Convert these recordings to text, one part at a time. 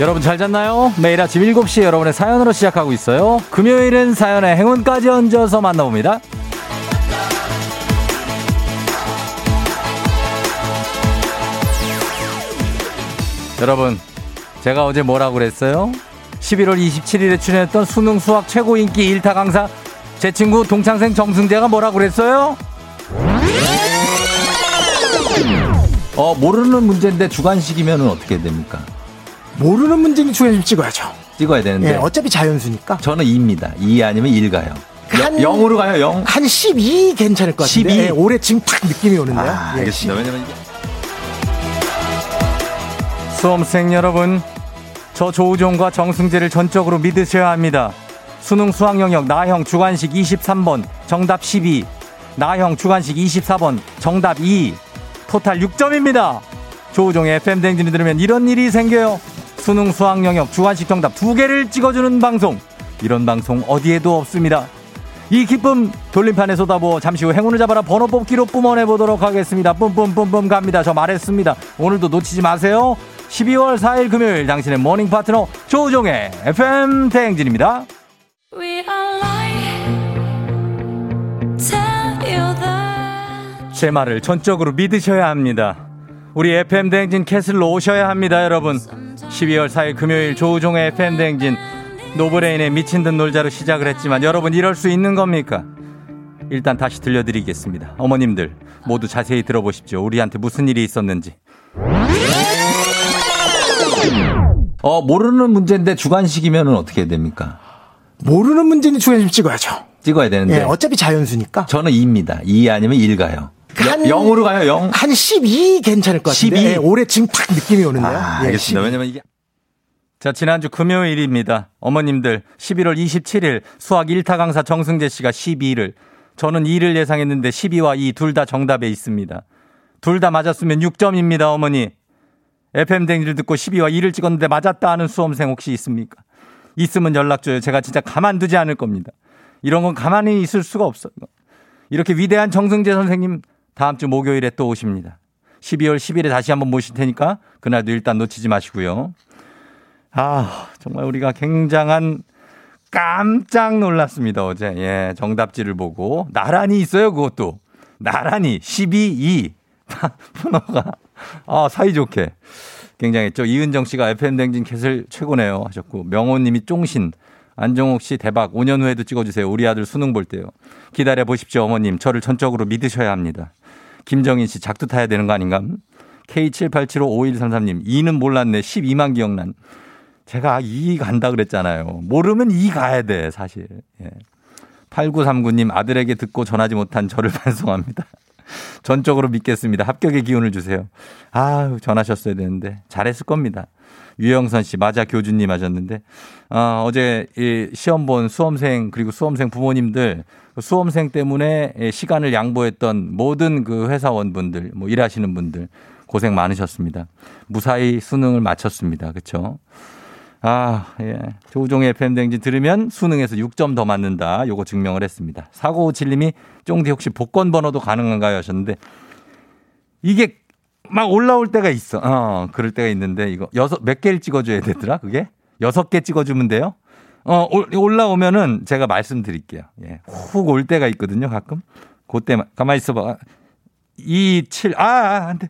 여러분 잘 잤나요? 매일 아침 7시 여러분의 사연으로 시작하고 있어요. 금요일은 사연의 행운까지 얹어서 만나봅니다. 여러분, 제가 어제 뭐라고 그랬어요? 11월 27일에 출연했던 수능 수학 최고 인기 일타 강사 제 친구 동창생 정승재가 뭐라고 그랬어요? 어, 모르는 문제인데 주관식이면 어떻게 됩니까? 모르는 문제는 중요좀 찍어야죠. 찍어야 되는데. 예, 어차피 자연수니까. 저는 2입니다. 2 아니면 1 가요. 한- 0으로 가요, 0. 한 12 괜찮을 것 같은데. 12? 예, 올해 지금 딱 느낌이 오는데요. 아, 예, 알겠습니다. 왜냐면 이게. 수험생 여러분, 저 조우종과 정승재를 전적으로 믿으셔야 합니다. 수능 수학 영역 나형 주관식 23번 정답 12 나형 주관식 24번 정답 2 토탈 6점입니다. 조우종의 FM 대행진이 들으면 이런 일이 생겨요. 수능 수학 영역 주관식 정답 두 개를 찍어주는 방송. 이런 방송 어디에도 없습니다. 이 기쁨 돌림판에 쏟아부어 잠시 후 행운을 잡아라 번호 뽑기로 뿜어내 보도록 하겠습니다. 뿜뿜뿜뿜 갑니다. 저 말했습니다. 오늘도 놓치지 마세요. 12월 4일 금요일 당신의 morning 파트너 조우종의 FM 대행진입니다. 제 말을 전적으로 믿으셔야 합니다. 우리 FM 대행진 캐슬로 오셔야 합니다, 여러분. 12월 4일 금요일 조우종의 FM 대행진 노브레인의 미친 듯 놀자로 시작을 했지만 여러분 이럴 수 있는 겁니까? 일단 다시 들려드리겠습니다. 어머님들 모두 자세히 들어보십시오. 우리한테 무슨 일이 있었는지. 어 모르는 문제인데 주관식이면 어떻게 됩니까? 모르는 문제는 중요좀 찍어야죠. 찍어야 되는데 예, 어차피 자연수니까. 저는 2입니다. 2 아니면 1 가요. 한- 0으로 가요. 0. 한 12 괜찮을 것 같은데. 12? 예, 올해 지금 딱 느낌이 오는데요. 아, 예, 알겠습니다. 12. 왜냐면 이게. 자, 지난주 금요일입니다. 어머님들, 11월 27일 수학 1타 강사 정승재 씨가 12를, 저는 2를 예상했는데 12와 2 둘 다 정답에 있습니다. 둘 다 맞았으면 6점입니다, 어머니. FM 댕지를 듣고 12와 2를 찍었는데 맞았다 하는 수험생 혹시 있습니까? 있으면 연락 줘요. 제가 진짜 가만두지 않을 겁니다. 이런 건 가만히 있을 수가 없어요. 이렇게 위대한 정승재 선생님 다음 주 목요일에 또 오십니다. 12월 10일에 다시 한번 모실 테니까 그날도 일단 놓치지 마시고요. 아, 정말 우리가 굉장한 깜짝 놀랐습니다, 어제. 예, 정답지를 보고. 나란히 있어요, 그것도. 나란히 12, 2. 번호가. 아, 사이좋게. 굉장했죠. 이은정 씨가 FM댕진 캣을 최고네요 하셨고. 명호님이 쫑신. 안정옥 씨 대박. 5년 후에도 찍어주세요. 우리 아들 수능 볼 때요. 기다려 보십시오, 어머님. 저를 전적으로 믿으셔야 합니다. 김정인 씨 작두 타야 되는 거 아닌가? K78755133님 2는 몰랐네. 12만 기억난. 제가 2 간다 그랬잖아요. 모르면 2 가야 돼, 사실. 예. 8939님 아들에게 듣고 전하지 못한 저를 반성합니다. 전적으로 믿겠습니다. 합격의 기운을 주세요. 아 전하셨어야 되는데. 잘했을 겁니다. 유영선 씨, 맞아 교주님 하셨는데, 어, 어제 이 시험 본 수험생, 그리고 수험생 부모님들, 그 수험생 때문에 시간을 양보했던 모든 그 회사원분들, 뭐 일하시는 분들, 고생 많으셨습니다. 무사히 수능을 마쳤습니다. 그쵸? 아, 예. 조우종의 FM댕진 들으면 수능에서 6점 더 맞는다. 요거 증명을 했습니다. 4957님이 쫑디 혹시 복권 번호도 가능한가요? 하셨는데, 이게 막 올라올 때가 있어. 어, 그럴 때가 있는데, 이거 여섯, 몇 개를 찍어줘야 되더라? 그게? 여섯 개 찍어주면 돼요? 어, 올- 올라오면은 제가 말씀드릴게요. 예. 훅 올 때가 있거든요, 가끔. 그때만, 가만히 있어 봐. 2, 7, 아, 아, 안 돼.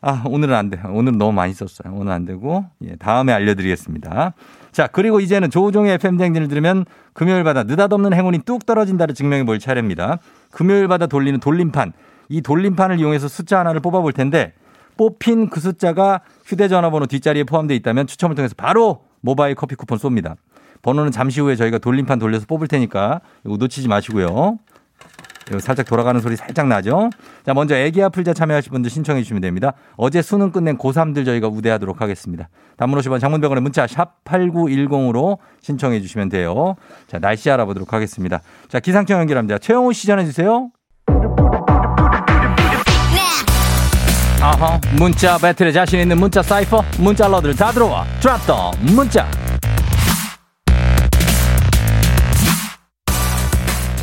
아, 오늘은 안 돼. 오늘은 너무 많이 썼어요. 오늘 안 되고, 예, 다음에 알려드리겠습니다. 자, 그리고 이제는 조우종의 FM댕진을 들으면 금요일마다 느닷없는 행운이 뚝 떨어진다를 증명해 볼 차례입니다. 금요일마다 돌리는 돌림판. 이 돌림판을 이용해서 숫자 하나를 뽑아 볼 텐데, 뽑힌 그 숫자가 휴대전화 번호 뒷자리에 포함되어 있다면 추첨을 통해서 바로 모바일 커피 쿠폰 쏩니다. 번호는 잠시 후에 저희가 돌림판 돌려서 뽑을 테니까 이거 놓치지 마시고요. 이거 살짝 돌아가는 소리 살짝 나죠? 자, 먼저 애기 아플자 참여하실 분들 신청해 주시면 됩니다. 어제 수능 끝낸 고3들 저희가 우대하도록 하겠습니다. 50원 장문병원의 문자 샵 8910으로 신청해 주시면 돼요. 자, 날씨 알아보도록 하겠습니다. 자, 기상청 연결합니다. 최영호 씨 전해 주세요. 아하, 문자 배틀에 자신 있는 문자 사이퍼, 문자 러들 다 들어와. 드랍 더 문자.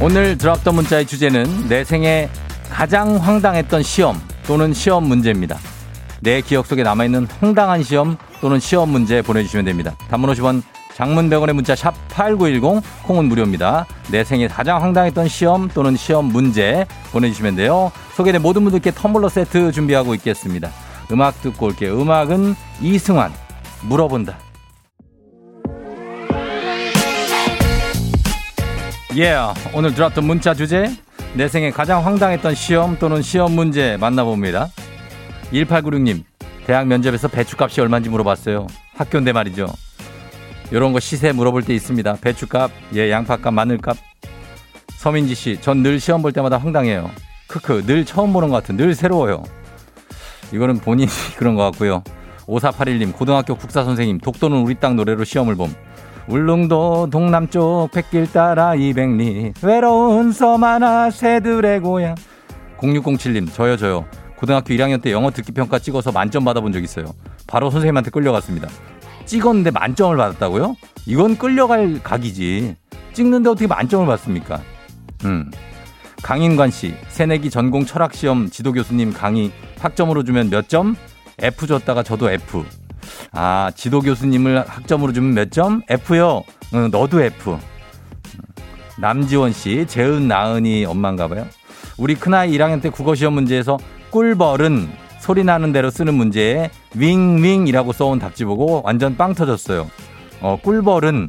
오늘 드랍더 문자의 주제는 내 생에 가장 황당했던 시험 또는 시험 문제입니다. 내 기억 속에 남아있는 황당한 시험 또는 시험 문제 보내주시면 됩니다. 단문 50원 장문 100원의 문자 샵 8910 콩은 무료입니다. 내 생에 가장 황당했던 시험 또는 시험 문제 보내주시면 돼요. 소개된 모든 분들께 텀블러 세트 준비하고 있겠습니다. 음악 듣고 올게요. 음악은 이승환 물어본다. 예, yeah, 오늘 들었던 문자 주제 내 생에 가장 황당했던 시험 또는 시험 문제 만나봅니다. 1896님, 대학 면접에서 배추값이 얼마인지 물어봤어요. 학교인데 말이죠. 이런 거 시세 물어볼 때 있습니다. 배추값, 예, 양파값, 마늘값. 서민지 씨, 전 늘 시험 볼 때마다 황당해요. 크크, 늘 처음 보는 것 같은, 늘 새로워요. 이거는 본인이 그런 것 같고요. 5481님, 고등학교 국사 선생님, 독도는 우리 땅 노래로 시험을 봄. 울릉도 동남쪽 백길 따라 200리. 외로운 섬 하나 새들의 고향. 0607님 저요 저요. 고등학교 1학년 때 영어 듣기 평가 찍어서 만점 받아본 적 있어요. 바로 선생님한테 끌려갔습니다. 찍었는데 만점을 받았다고요? 이건 끌려갈 각이지. 찍는데 어떻게 만점을 받습니까? 음. 강인관 씨 새내기 전공 철학 시험 지도 교수님 강의 학점으로 주면 몇 점? F 줬다가 저도 F 아, 지도 교수님을 학점으로 주면 몇 점? F요. 응, 너도 F. 남지원 씨, 재은 나은이 엄마인가 봐요. 우리 큰아이 1학년 때 국어 시험 문제에서 꿀벌은 소리 나는 대로 쓰는 문제에 윙윙이라고 써온 답지 보고 완전 빵 터졌어요. 어, 꿀벌은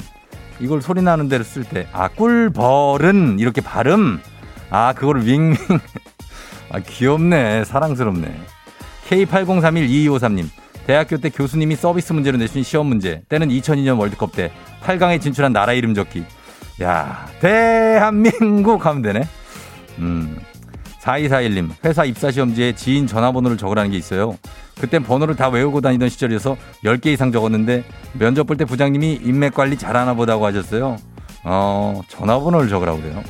이걸 소리 나는 대로 쓸 때, 아, 꿀벌은 이렇게 발음? 아, 그거를 윙윙. 아, 귀엽네. 사랑스럽네. K80312253님. 대학교 때 교수님이 서비스 문제로 내신 시험 문제. 때는 2002년 월드컵 때 8강에 진출한 나라 이름 적기. 야, 대한민국 하면 되네. 음. 4241님, 회사 입사 시험지에 지인 전화번호를 적으라는 게 있어요. 그땐 번호를 다 외우고 다니던 시절이어서 10개 이상 적었는데 면접 볼 때 부장님이 인맥 관리 잘하나 보다고 하셨어요. 어, 전화번호를 적으라고 그래요.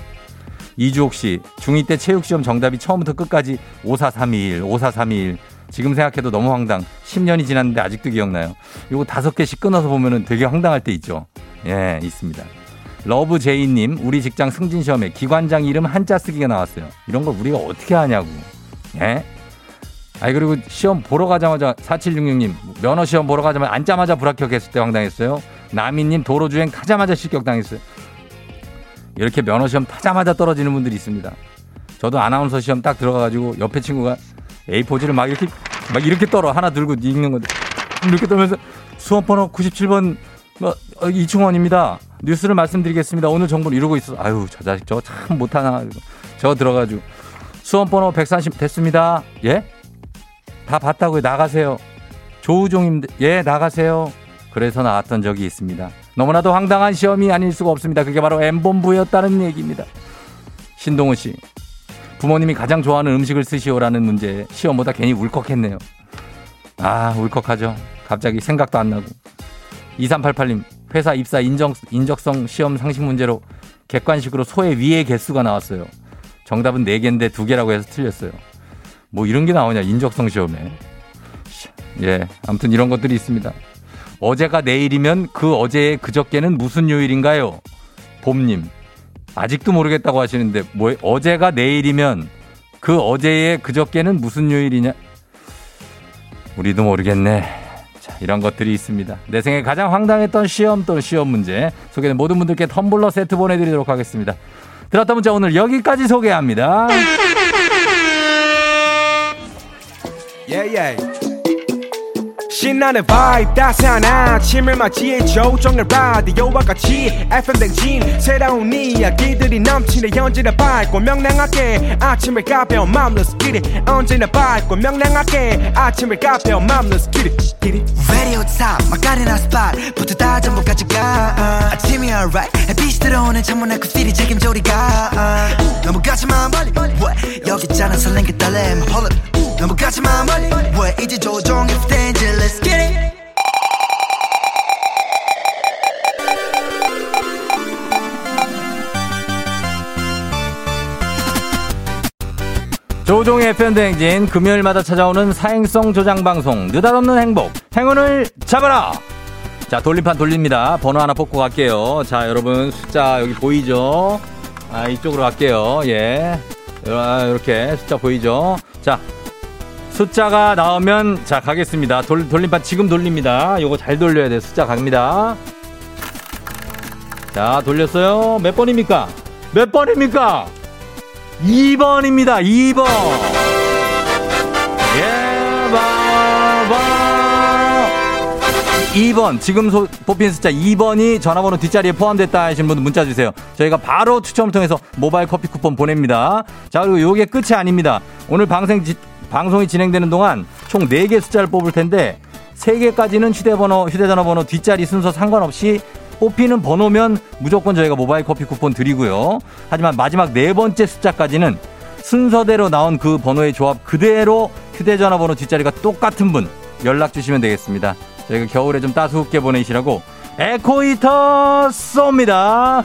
이주옥 씨, 중2 때 체육시험 정답이 처음부터 끝까지 54321, 54321. 지금 생각해도 너무 황당. 10년이 지났는데 아직도 기억나요. 이거 다섯 개씩 끊어서 보면은 되게 황당할 때 있죠. 예, 있습니다. 러브 제이님, 우리 직장 승진 시험에 기관장 이름 한자 쓰기가 나왔어요. 이런 걸 우리가 어떻게 하냐고. 예? 아니, 그리고 시험 보러 가자마자 4766님, 면허 시험 보러 가자마자 앉자마자 불합격했을 때 황당했어요. 나미님, 도로 주행 타자마자 실격당했어요. 이렇게 면허 시험 타자마자 떨어지는 분들이 있습니다. 저도 아나운서 시험 딱 들어가가지고 옆에 친구가 A4지를 막 이렇게 막 이렇게 떨어 하나 들고 읽는 건데 이렇게 떨면서 수험 번호 97번 뭐 어, 이충원입니다. 뉴스를 말씀드리겠습니다. 오늘 정보를 이러고 있어. 아유 저 자식 저거 참 못하나. 저 들어가지고 수험 번호 130 됐습니다. 예? 다 봤다고요. 나가세요. 조우종입니다. 예 나가세요. 그래서 나왔던 적이 있습니다. 너무나도 황당한 시험이 아닐 수가 없습니다. 그게 바로 M본부였다는 얘기입니다. 신동훈 씨. 부모님이 가장 좋아하는 음식을 쓰시오라는 문제 시험보다 괜히 울컥했네요. 아, 울컥하죠. 갑자기 생각도 안 나고. 2388님, 회사 입사 인정, 인적성 시험 상식 문제로 객관식으로 소의 위의 개수가 나왔어요. 정답은 4개인데 2개라고 해서 틀렸어요. 뭐 이런 게 나오냐, 인적성 시험에. 예, 아무튼 이런 것들이 있습니다. 어제가 내일이면 그 어제의 그저께는 무슨 요일인가요? 봄님. 아직도 모르겠다고 하시는데 뭐 어제가 내일이면 그 어제의 그저께는 무슨 요일이냐? 우리도 모르겠네. 자, 이런 것들이 있습니다. 내 생에 가장 황당했던 시험 또는 시험 문제 소개된 모든 분들께 텀블러 세트 보내드리도록 하겠습니다. 들었다 문자 오늘 여기까지 소개합니다. Yeah, yeah. 신나는 vibe 따스한 아침을 맞이해 조정의 라디오와 같이 FM 댕진 새로운 이야기들이 넘치네 언제나 밝고 명랑하게 아침을 가벼운 마음 Let's get it 언제나 밝고 명랑하게 아침을 가벼운 마음 Let's get it, get it. Radio top 마카레나 스팟 부터 다 전부까지 가. 아침이 alright 햇빛이 들어오는 창문 앞그 필이 책임져 우리가. 너무 가지마 멀리 왜? 여기 있잖아 설렌 게 떨림 Hold up. 너무 가지마 멀리 왜? 이제 조종의 스탠지 Let's get it. 조종의 팬대행진 금요일마다 찾아오는 사행성 조장 방송 느닷없는 행복 행운을 잡아라! 자 돌림판 돌립니다. 번호 하나 뽑고 갈게요. 자 여러분 숫자 여기 보이죠? 아 이쪽으로 갈게요. 예. 아, 이렇게 숫자 보이죠? 자 숫자가 나오면 자 가겠습니다. 돌, 돌림판 지금 돌립니다. 요거 잘 돌려야 돼. 숫자 갑니다. 자 돌렸어요. 몇 번입니까? 몇 번입니까? 2번입니다. 2번. 예, 바바. 2번 지금 소- 뽑힌 숫자 2번이 전화번호 뒷자리에 포함됐다 하시는 분들 문자 주세요. 저희가 바로 추첨을 통해서 모바일 커피 쿠폰 보냅니다. 자 그리고 요게 끝이 아닙니다. 오늘 지- 방송이 진행되는 동안 총 4개 숫자를 뽑을 텐데 3개까지는 휴대번호 휴대전화 번호 뒷자리 순서 상관없이 뽑히는 번호면 무조건 저희가 모바일 커피 쿠폰 드리고요. 하지만 마지막 네 번째 숫자까지는 순서대로 나온 그 번호의 조합 그대로 휴대전화 번호 뒷자리가 똑같은 분 연락 주시면 되겠습니다. 저희가 겨울에 좀 따스럽게 보내시라고 에코이터 쏩니다.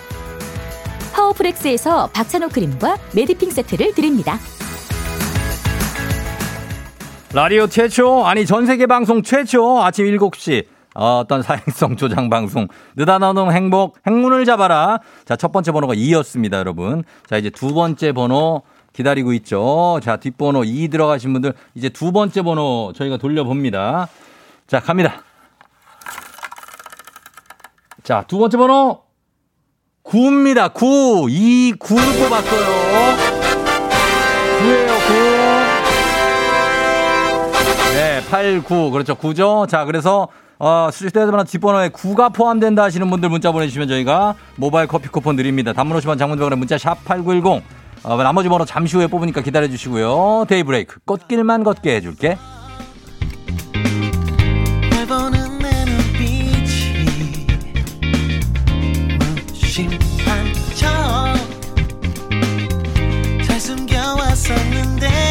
파워프렉스에서 박찬호 크림과 메디핑 세트를 드립니다. 라디오 최초 아니 전 세계 방송 최초. 아침 7시. 어, 어떤 사행성 조장 방송. 느닷없는 행복 행운을 잡아라. 자 첫 번째 번호가 2였습니다 여러분. 자 이제 두 번째 번호 기다리고 있죠. 자 뒷번호 2 들어가신 분들 이제 두 번째 번호 저희가 돌려봅니다. 자 갑니다. 자 두 번째 번호 9입니다 9 2 9를 뽑았어요 9예요 9 네, 8, 9. 그렇죠. 9죠. 자, 그래서, 어, 휴대전화 뒷번호에 9가 포함된다 하시는 분들 문자 보내주시면 저희가 모바일 커피 쿠폰 드립니다. 단문 50원 장문병원에 문자 샵 8910. 어, 나머지 번호 잠시 후에 뽑으니까 기다려주시고요. 데이브레이크. 꽃길만 걷게 해줄게. 숨겨왔었는데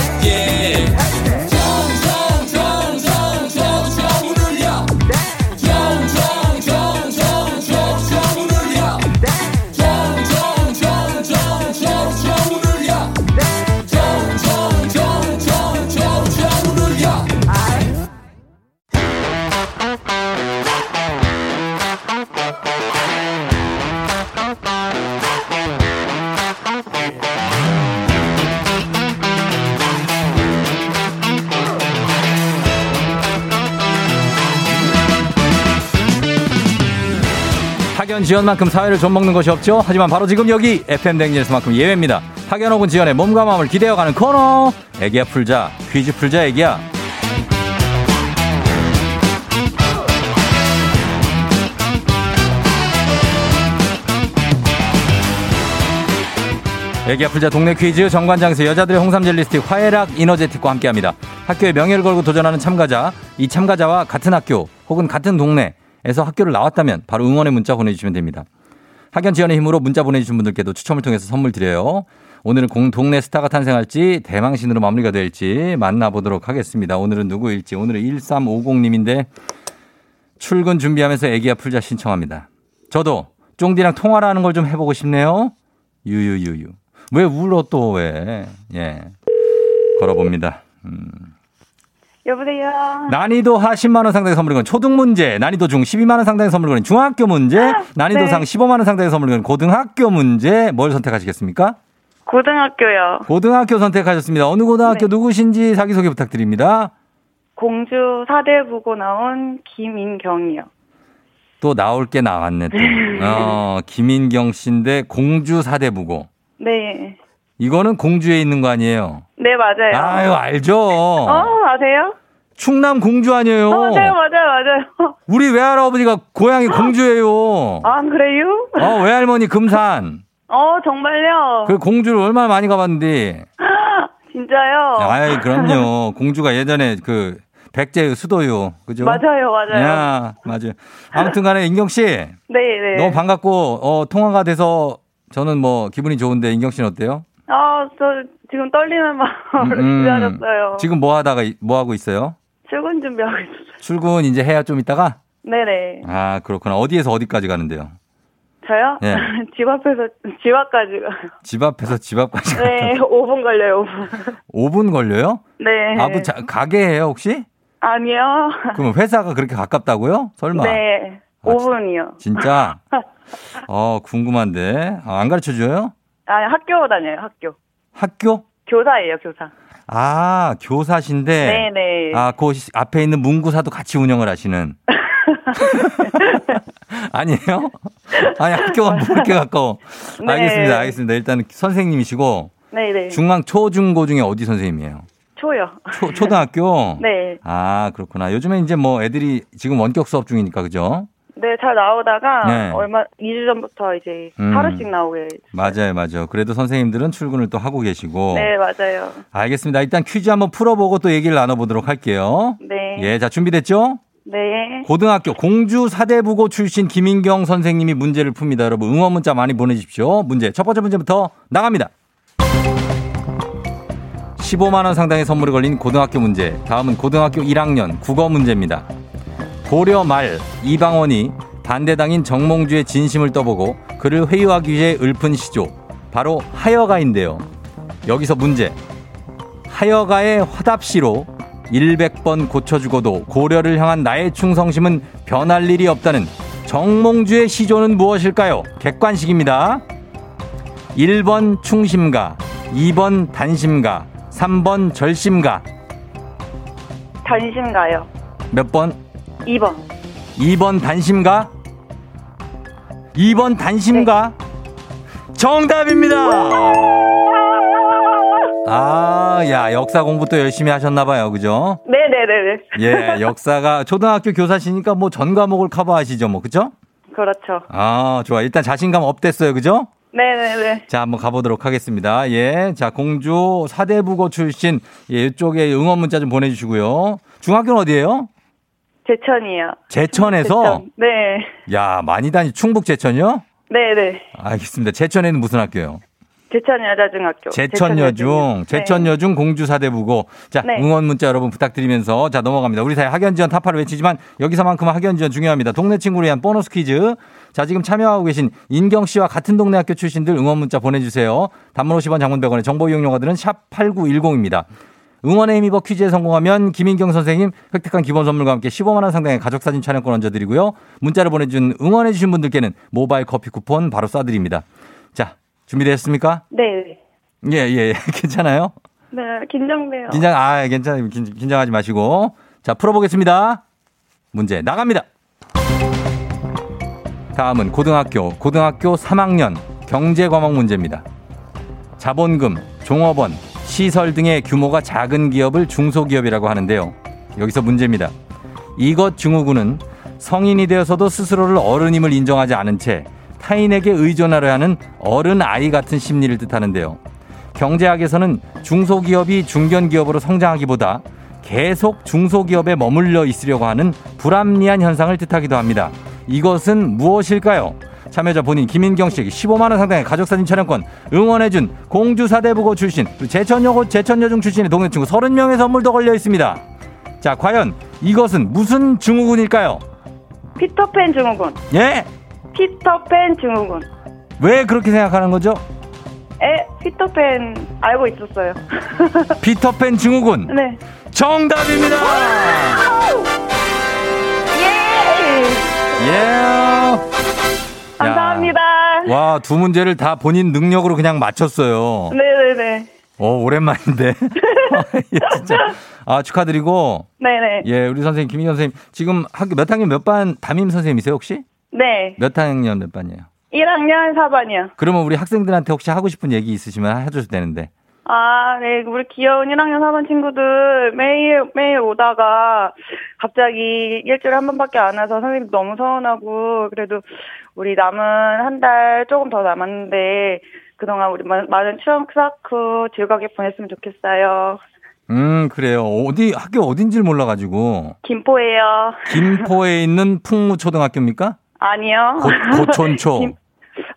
학연 지연만큼 사회를 좀 먹는 것이 없죠. 하지만 바로 지금 여기 FM 댕진에서만큼 예외입니다. 학연 혹은 지연의 몸과 마음을 기대어가는 코너. 애기야 풀자 퀴즈 풀자 애기야. 애기 아플자 동네 퀴즈 정관장에서 여자들의 홍삼 젤리 스틱 화해락 이너제틱과 함께합니다. 학교의 명예를 걸고 도전하는 참가자, 이 참가자와 같은 학교 혹은 같은 동네 에서 학교를 나왔다면 바로 응원의 문자 보내주시면 됩니다. 학연 지원의 힘으로 문자 보내주신 분들께도 추첨을 통해서 선물 드려요. 오늘은 공 동네 스타가 탄생할지 대망신으로 마무리가 될지 만나보도록 하겠습니다. 오늘은 누구일지 오늘은 1350님인데 출근 준비하면서 애기야 풀자 신청합니다. 저도 쫑디랑 통화를 하는 걸 좀 해보고 싶네요. 유유유유. 왜 울어 또 왜? 예. 걸어봅니다. 음. 여보세요. 난이도 하 10만 원 상당의 선물이 건 초등 문제, 난이도 중 12만 원 상당의 선물이 건 중학교 문제, 난이도 네. 상 15만 원 상당의 선물이 건 고등학교 문제. 뭘 선택하시겠습니까? 고등학교요. 고등학교 선택하셨습니다. 어느 고등학교 네. 누구신지 자기 소개 부탁드립니다. 공주 사대부고 나온 김인경이요. 또 나올 게 나왔네 또. 어, 김인경 씨인데 공주 사대부고. 네. 이거는 공주에 있는 거 아니에요? 네, 맞아요. 아유, 알죠. 어, 아세요? 충남 공주 아니에요? 어, 네, 맞아요, 맞아요. 우리 외할아버지가 고향이 공주예요. 아, 그래요? 어, 외할머니 금산. 어, 정말요? 그 공주를 얼마나 많이 가봤는데. 진짜요? 아이, 그럼요. 공주가 예전에 그 백제 수도요. 그죠? 맞아요, 맞아요. 야, 맞아요. 아무튼 간에 인경 씨. 네, 네. 너무 반갑고, 어, 통화가 돼서 저는 뭐 기분이 좋은데 인경 씨는 어때요? 아, 저 지금 떨리는 마음으로 음, 기다렸어요. 지금 뭐 하다가, 이- 뭐 하고 있어요? 출근 준비하고 있었어요. 출근 이제 해야 좀 있다가? 네네. 아, 그렇구나. 어디에서 어디까지 가는데요? 저요? 예. 집 앞에서 집 앞까지 가요. 집 앞에서 집 앞까지 네, 5분 걸려요, 5분. 5분 걸려요? 네. 아, 뭐 자, 가게예요 혹시? 아니요. 그러면 회사가 그렇게 가깝다고요? 설마? 네. 아, 5분이요. 진짜? 어, 궁금한데. 아, 안 가르쳐 줘요? 아, 학교 다녀요, 학교. 학교? 교사예요, 교사. 아, 교사신데. 네네. 아, 그 시- 앞에 있는 문구사도 같이 운영을 하시는. 아니에요? 아니, 학교가 뭐 이렇게 가까워. 네. 알겠습니다. 알겠습니다. 일단 선생님이시고, 네네. 중앙, 초, 중, 고 중에 어디 선생님이에요? 초요. 초, 초등학교? 네. 아, 그렇구나. 요즘에 이제 뭐 애들이 지금 원격 수업 중이니까, 그죠? 네, 잘 나오다가 네. 얼마 2주 전부터 이제 음. 하루씩 나오게. 맞아요, 맞아요. 그래도 선생님들은 출근을 또 하고 계시고. 네, 맞아요. 알겠습니다. 일단 퀴즈 한번 풀어보고 또 얘기를 나눠보도록 할게요. 네. 예, 자, 준비됐죠? 네. 고등학교 공주 사대부고 출신 김인경 선생님이 문제를 풉니다. 여러분 응원 문자 많이 보내주십시오. 문제 첫 번째 문제부터 나갑니다. 15만 원 상당의 선물이 걸린 고등학교 문제. 다음은 고등학교 1학년 국어 문제입니다. 고려 말 이방원이 반대당인 정몽주의 진심을 떠보고 그를 회유하기 위해 읊은 시조. 바로 하여가인데요. 여기서 문제. 하여가의 화답시로 100번 고쳐주고도 고려를 향한 나의 충성심은 변할 일이 없다는 정몽주의 시조는 무엇일까요? 객관식입니다. 1번 충심가, 2번 단심가, 3번 절심가. 단신 가요. 몇 번? 2번. 2번 단심가? 2번 단심가? 정답입니다! 아, 야, 역사 공부 또 열심히 하셨나봐요. 그죠? 네네네네. 예, 역사가 초등학교 교사시니까 뭐 전 과목을 커버하시죠, 뭐 그죠? 그렇죠. 아, 좋아. 일단 자신감 업됐어요, 그죠? 네네네. 자, 한번 가보도록 하겠습니다. 예. 자, 공주 사대부고 출신, 예, 이쪽에 응원 문자 좀 보내주시고요. 중학교는 어디예요? 제천이요. 제천에서? 제천. 네. 야, 많이 다니, 충북 제천이요? 네네. 알겠습니다. 제천에는 무슨 학교요? 제천 여자중학교. 제천여중. 제천여중 공주 사대부고. 자, 네. 응원 문자 여러분 부탁드리면서 자, 넘어갑니다. 우리 사회 학연 지원 타파를 외치지만 여기서만큼은 학연 지원 중요합니다. 동네 친구를 위한 보너스 퀴즈. 자, 지금 참여하고 계신 인경 씨와 같은 동네 학교 출신들 응원 문자 보내주세요. 단문 50원 장문 100원의 정보 이용료가들은 샵 8910입니다. 응원의 힘입어 퀴즈에 성공하면 김인경 선생님 획득한 기본 선물과 함께 15만 원 상당의 가족 사진 촬영권 얹어드리고요. 문자를 보내준 응원해 주신 분들께는 모바일 커피 쿠폰 바로 쏴드립니다. 자, 준비되셨습니까? 네. 예, 예, 괜찮아요? 네, 긴장돼요. 긴장, 아, 괜찮아요. 긴- 긴장하지 마시고. 자, 풀어보겠습니다. 문제 나갑니다. 다음은 고등학교, 고등학교 3학년 경제 과목 문제입니다. 자본금, 종업원, 시설 등의 규모가 작은 기업을 중소기업이라고 하는데요. 여기서 문제입니다. 이것 증후군은 성인이 되어서도 스스로를 어른임을 인정하지 않은 채 타인에게 의존하려 하는 어른 아이 같은 심리를 뜻하는데요. 경제학에서는 중소기업이 중견기업으로 성장하기보다 계속 중소기업에 머물러 있으려고 하는 불합리한 현상을 뜻하기도 합니다. 이것은 무엇일까요? 참여자 본인 김인경 씨에게 15만 원 상당의 가족사진 촬영권 응원해준 공주사대부고 출신 제천여고 제천여중 출신의 동네 친구 30명의 선물도 걸려 있습니다. 자, 과연 이것은 무슨 증후군일까요? 피터팬 증후군. 예? 피터팬 증후군. 왜 그렇게 생각하는 거죠? 에, 피터팬 알고 있었어요. 피터팬 증후군 네. 정답입니다. 예! 예. 감사합니다. 와, 두 문제를 다 본인 능력으로 그냥 맞췄어요. 네네네. 어, 오랜만인데. 예, 진짜. 아, 축하드리고. 네네. 예, 우리 선생님, 김희경 선생님. 지금 학교 몇 학년 몇 반 담임 선생님이세요, 혹시? 네. 몇 학년 몇 반이에요? 1학년 4반이요. 그러면 우리 학생들한테 혹시 하고 싶은 얘기 있으시면 해줘도 되는데. 아, 네. 우리 귀여운 1학년 4반 친구들 매일, 매일 오다가 갑자기 일주일에 한 번밖에 안 와서 선생님 너무 서운하고 그래도 우리 남은 한 달 조금 더 남았는데 그동안 우리 마- 많은 추억 쌓고 즐겁게 보냈으면 좋겠어요. 음, 그래요. 어디, 학교 어딘지를 몰라가지고. 김포예요. 김포에 있는 풍무초등학교입니까? 아니요. 고, 고촌초. 김-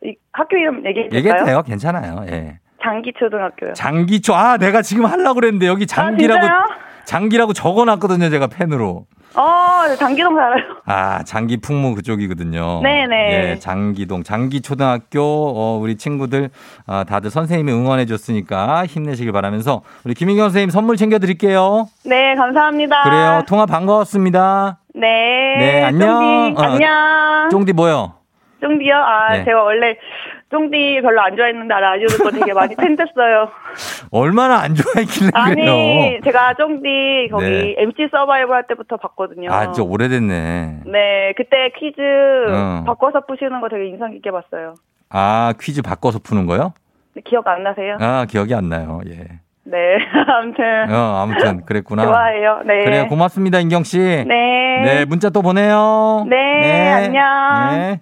이 학교 이름 얘기해도? 돼요. 괜찮아요. 예. 장기초등학교요. 장기초. 아, 내가 지금 하려고 그랬는데 여기 장기라고, 아? 장기라고 적어놨거든요. 제가 펜으로. 어, 네, 장기동 살아요. 아, 장기 풍무 그쪽이거든요. 네네. 예, 장기동, 장기 초등학교, 어, 우리 친구들, 아, 다들 선생님이 응원해 줬으니까 힘내시길 바라면서 우리 김인경 선생님 선물 챙겨 드릴게요. 네, 감사합니다. 그래요. 통화 반가웠습니다. 네. 네, 안녕. 쫑디, 어, 안녕. 쫑디 뭐요? 쫑디요? 아, 네. 제가 원래 쫑디 별로 안 좋아했는데 라디오 듣고 되게 많이 팬 됐어요. 얼마나 안 좋아했길래 아니, 그래요? 제가 쫑디 거기 네. MC 서바이벌 할 때부터 봤거든요. 아, 진짜 오래됐네. 네, 그때 퀴즈 어. 바꿔서 푸시는 거 되게 인상 깊게 봤어요. 아, 퀴즈 바꿔서 푸는 거요? 네, 기억 안 나세요? 아, 기억이 안 나요. 예. 네, 아무튼 어, 아무튼 그랬구나. 좋아해요. 네. 그래요. 고맙습니다, 인경 씨. 네. 네, 문자 또 보내요. 네, 안녕. 네.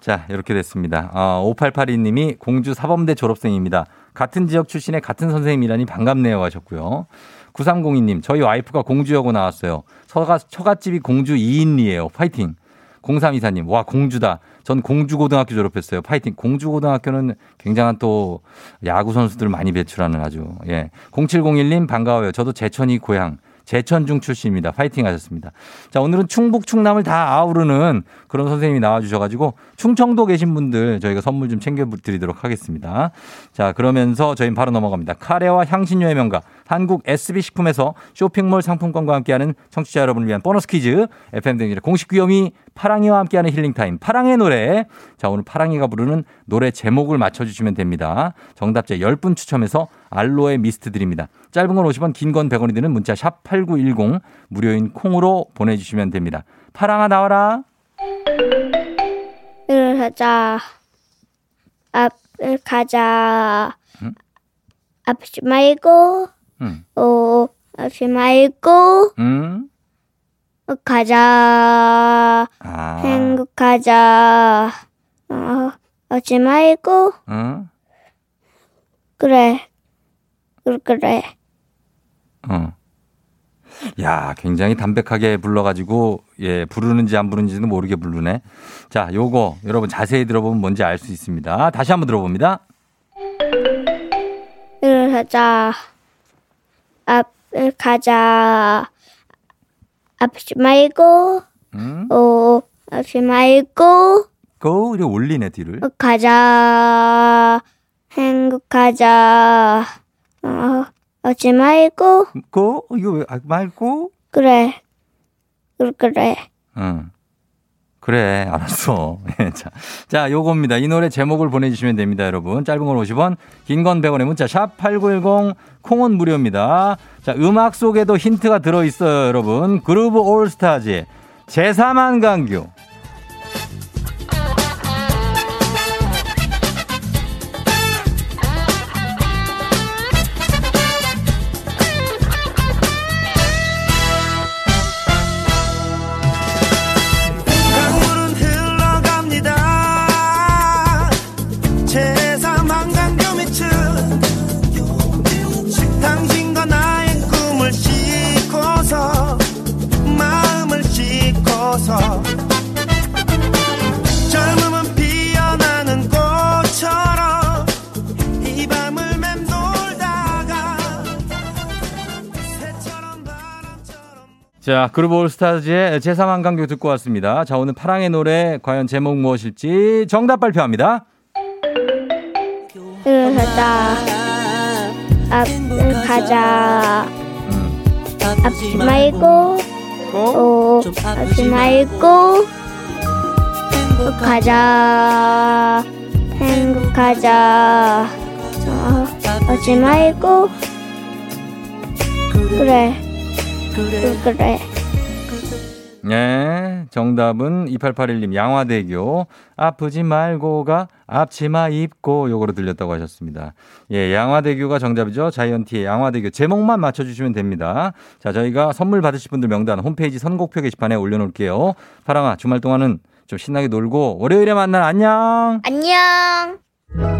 자, 이렇게 됐습니다. 어, 5882님이 공주 사범대 졸업생입니다. 같은 지역 출신의 같은 선생님이라니 반갑네요 하셨고요. 9302님, 저희 와이프가 공주여고 나왔어요. 처가, 처갓집이 공주 2인리예요. 파이팅. 0324님, 와, 공주다. 전 공주고등학교 졸업했어요. 파이팅. 공주고등학교는 굉장한 또 야구 선수들을 많이 배출하는 아주, 예. 0701님, 반가워요. 저도 제천이 고향. 제천중 출신입니다. 파이팅 하셨습니다. 자, 오늘은 충북, 충남을 다 아우르는 그런 선생님이 나와주셔가지고 충청도 계신 분들 저희가 선물 좀 챙겨드리도록 하겠습니다. 자, 그러면서 저희는 바로 넘어갑니다. 카레와 향신료의 명가 한국 SB식품에서 쇼핑몰 상품권과 함께하는 청취자 여러분을 위한 보너스 퀴즈 FM 댕진의 공식 귀요미 파랑이와 함께하는 힐링타임 파랑의 노래 자 오늘 파랑이가 부르는 노래 제목을 맞춰주시면 됩니다. 정답자 10분 추첨해서 알로에 미스트 드립니다. 짧은 건 50원 긴 건 100원이 드는 문자 샵 8910 무료인 콩으로 보내주시면 됩니다. 파랑아 나와라. 일어서자. 앞을 가자. 응? 아프지 말고, 응. 어, 아프지 말고, 음. 가자. 아. 행복하자. 어, 하지 말고 응? 그래 그래 그래 어. 야, 굉장히 담백하게 불러가지고, 예, 부르는지 안 부르는지는 모르게 부르네. 자, 요거, 여러분 자세히 들어보면 뭔지 알 수 있습니다. 다시 한번 들어봅니다. 일어서자 앞을 가자 아프지 말고 음? 오 아프지 말고 고, 이렇게 올리네, 뒤를. 가자 행복하자 어, 하지 말고 고, 이거 왜, 아, 말고? 그래 그래 응. 그래, 알았어. 예, 자, 자, 요겁니다. 이 노래 제목을 보내주시면 됩니다, 여러분. 짧은 건 50원, 긴 건 100원의 문자, 샵 8910, 콩은 무료입니다. 자, 음악 속에도 힌트가 들어있어요, 여러분. 그루브 올스타즈, 제3한 강교. 자, 그루브 올스타즈의 제3한 강교 듣고 왔습니다. 자, 오늘 파랑의 노래, 과연 제목 무엇일지 정답 발표합니다. 일어서자 앞을 가자 음. 아프지 말고 오 아프지 말고 행복하자 행복하자 어, 하지 말고 그래 그래 네, 정답은 2881님 양화대교 아프지 말고가 앞치마 입고 요거로 들렸다고 하셨습니다. 예, 양화대교가 정답이죠. 자이언티의 양화대교 제목만 맞춰 주시면 됩니다. 자, 저희가 선물 받으실 분들 명단 홈페이지 선곡표 게시판에 올려 놓을게요. 파랑아 주말 동안은 좀 신나게 놀고 월요일에 만나 안녕. 안녕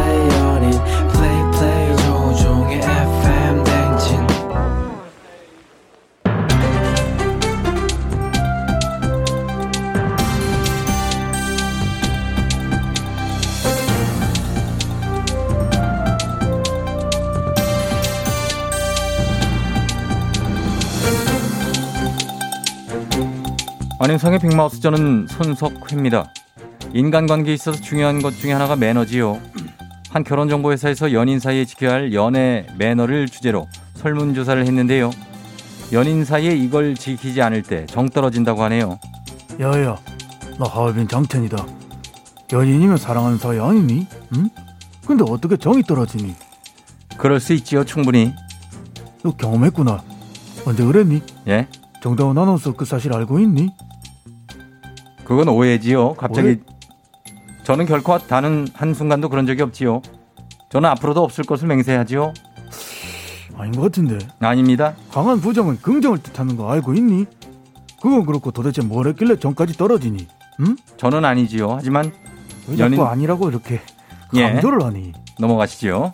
안녕성의 빅마우스 저는 손석회입니다. 인간관계에 있어서 중요한 것 중에 하나가 매너지요. 한 결혼정보회사에서 연인 사이에 지켜야 할 연애 매너를 주제로 설문조사를 했는데요. 연인 사이에 이걸 지키지 않을 때 정 떨어진다고 하네요. 야야, 나 하얼빈 장첸이다. 연인이면 사랑하는 사이 아니니? 응? 근데 어떻게 정이 떨어지니? 그럴 수 있지요, 충분히. 너 경험했구나. 언제 그랬니? 예? 정다운 아나운서 그 사실 알고 있니? 그건 오해지요. 갑자기 오해? 저는 결코 다른 한순간도 그런 적이 없지요. 저는 앞으로도 없을 것을 맹세하지요. 아닌 것 같은데. 아닙니다. 강한 부정은 긍정을 뜻하는 거 알고 있니? 그건 그렇고 도대체 뭘 했길래 정까지 떨어지니? 응? 저는 아니지요. 하지만 연인- 아니라고 이렇게 예. 강조를 하니? 넘어가시죠.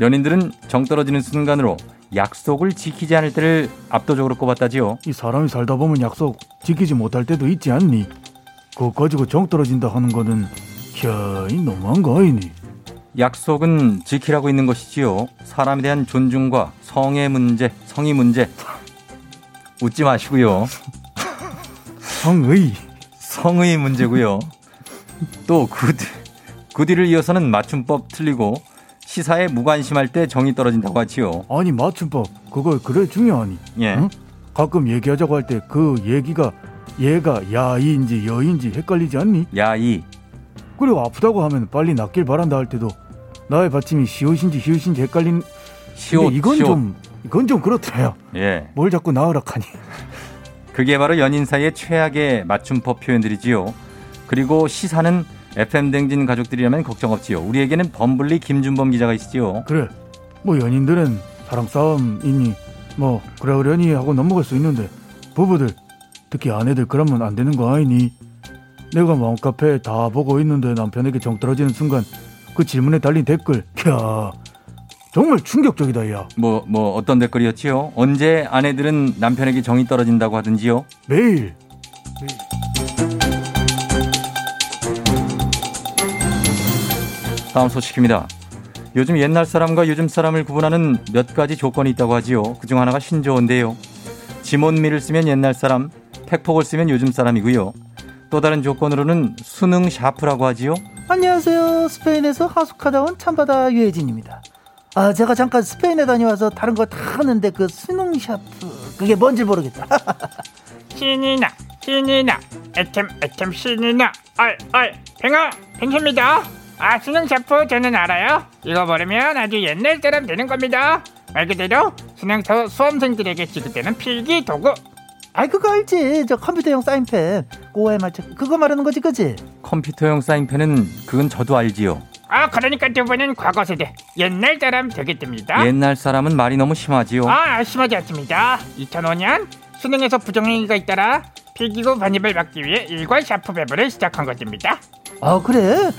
연인들은 정 떨어지는 순간으로 약속을 지키지 않을 때를 압도적으로 꼽았다지요. 이 사람이 살다 보면 약속 지키지 못할 때도 있지 않니? 그거 가지고 정 떨어진다 하는 거는 야, 이 너무한 거 아니니? 약속은 지키라고 있는 것이지요. 사람에 대한 존중과 성의 문제, 성의 문제. 웃지 마시고요. 성의. 성의 문제고요. 또 그, 뒤- 그 뒤를 이어서는 맞춤법 틀리고 시사에 무관심할 때 정이 떨어진다고 하지요. 아니 맞춤법 그거 그래 중요하니? 예. 응? 가끔 얘기하자고 할 때 그 얘기가 얘가 야이인지 여인지 헷갈리지 않니? 야이. 그리고 아프다고 하면 빨리 낫길 바란다 할 때도 나의 받침이 시옷인지 히읗인지 헷갈린 시옷, 이건 시옷. 좀 이건 좀 그렇더라요. 예. 뭘 자꾸 나으라 하니. 그게 바로 연인 사이의 최악의 맞춤법 표현들이지요. 그리고 시사는 FM 댕진 가족들이라면 걱정 없지요. 우리에게는 범블리 김준범 기자가 있지요. 그래. 뭐 연인들은 사랑 싸움 있니? 뭐 그래 그러니 하고 넘어갈 수 있는데 부부들 특히 아내들 그러면 안 되는 거 아니니? 내가 마음카페 다 보고 있는데 남편에게 정 떨어지는 순간 그 질문에 달린 댓글, 캬 정말 충격적이다 야. 뭐, 뭐 어떤 댓글이었지요? 언제 아내들은 남편에게 정이 떨어진다고 하든지요? 매일 다음 소식입니다. 요즘 옛날 사람과 요즘 사람을 구분하는 몇 가지 조건이 있다고 하지요. 그중 하나가 신조어인데요. 지몬미를 쓰면 옛날 사람, 팩폭을 쓰면 요즘 사람이고요. 또 다른 조건으로는 수능 샤프라고 하지요. 안녕하세요. 스페인에서 하숙하다 온 참바다 유혜진입니다. 아, 제가 잠깐 스페인에 다녀와서 다른 거 다 하는데 그 수능 샤프 그게 뭔지 모르겠다. 신이 나 신이 나 애템 애템 신이 나 얼, 얼, 뱅아 뱅입니다 아 수능 샤프 저는 알아요 이거 모르면 아주 옛날 사람 되는 겁니다 말 그대로 수능 서 수험생들에게 지급되는 필기 도구 아이 그거 알지? 저 컴퓨터용 사인펜 꼬에 맞춰 그거 말하는 거지, 그지? 컴퓨터용 사인펜은 그건 저도 알지요. 아 그러니까 두 분은 과거 세대 옛날 사람 되겠답니다 옛날 사람은 말이 너무 심하지요. 아 심하지 않습니다 2005년 수능에서 부정행위가 잇따라 필기구 반입을 막기 위해 일괄 샤프 배부를 시작한 것입니다 아 그래?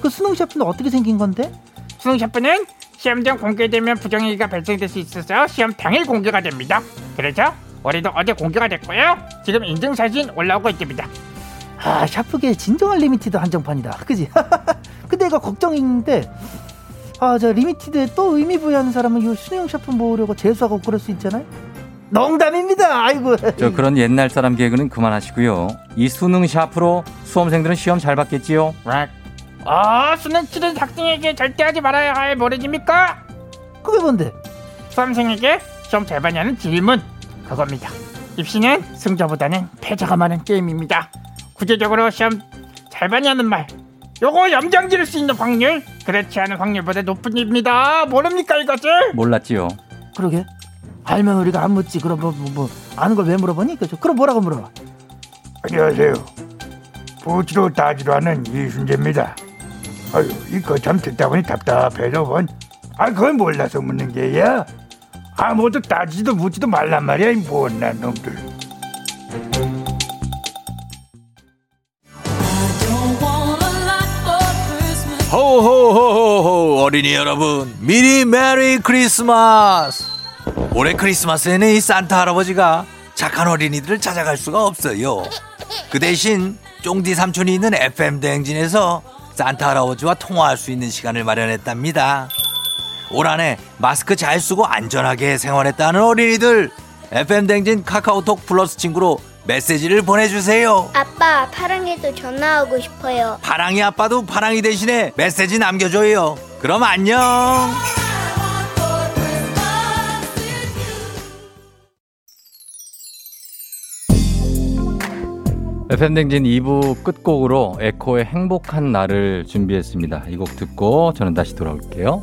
그 수능 샤프는 어떻게 생긴 건데? 수능 샤프는 시험 전 공개되면 부정행위가 발생될 수 있어서 시험 당일 공개가 됩니다. 그래서 올해도 어제 공개가 됐고요. 지금 인증사진 올라오고 있습니다. 아 샤프계 진정한 limited 한정판이다, 그지? 근데 이거 걱정인데 아 저 limited에 또 의미 부여하는 사람은 이 수능 샤프 모으려고 재수하고 그럴 수 있잖아요. 농담입니다. 아이고. 저 그런 옛날 사람 개그는 그만하시고요. 이 수능 샤프로 수험생들은 시험 잘 봤겠지요. 아 수능 치른 학생에게 절대 하지 말아야 할 모르십니까? 그게 뭔데? 수험생에게 시험 잘 봤냐는 질문 그겁니다. 입시는 승자보다는 패자가 많은 게임입니다. 구체적으로 시험 잘 봤냐는 말 요거 염장 지를 수 있는 확률 그렇지 않은 확률보다 높습니다. 모릅니까 이것을? 몰랐지요. 그러게. 알면 우리가 안 묻지. 그럼 뭐, 뭐, 뭐 아는 걸 왜 물어보니? 그죠? 그럼 뭐라고 물어봐? 안녕하세요. 보지로 따지로 하는 이순재입니다. 아유, 이거 참 듣다 보니 답답해서 원. 아, 그걸 몰라서 묻는 게야. 아무것도 따지도 묻지도 말란 말이야, 이 못난 놈들. 호호호호호 어린이 여러분. 미리 메리 크리스마스. 올해 크리스마스에는 이 산타 할아버지가 착한 어린이들을 찾아갈 수가 없어요. 그 대신 쫑디 삼촌이 있는 FM 대행진에서 산타 할아버지와 통화할 수 있는 시간을 마련했답니다 올 한해 마스크 잘 쓰고 안전하게 생활했다는 어린이들 FM 대행진 카카오톡 플러스 친구로 메시지를 보내주세요 아빠, 파랑이도 전화하고 싶어요. 파랑이 아빠도 파랑이 대신에 메시지 남겨줘요. 그럼 안녕. FM댕진 2부 끝곡으로 에코의 행복한 날을 준비했습니다. 이 곡 듣고 저는 다시 돌아올게요.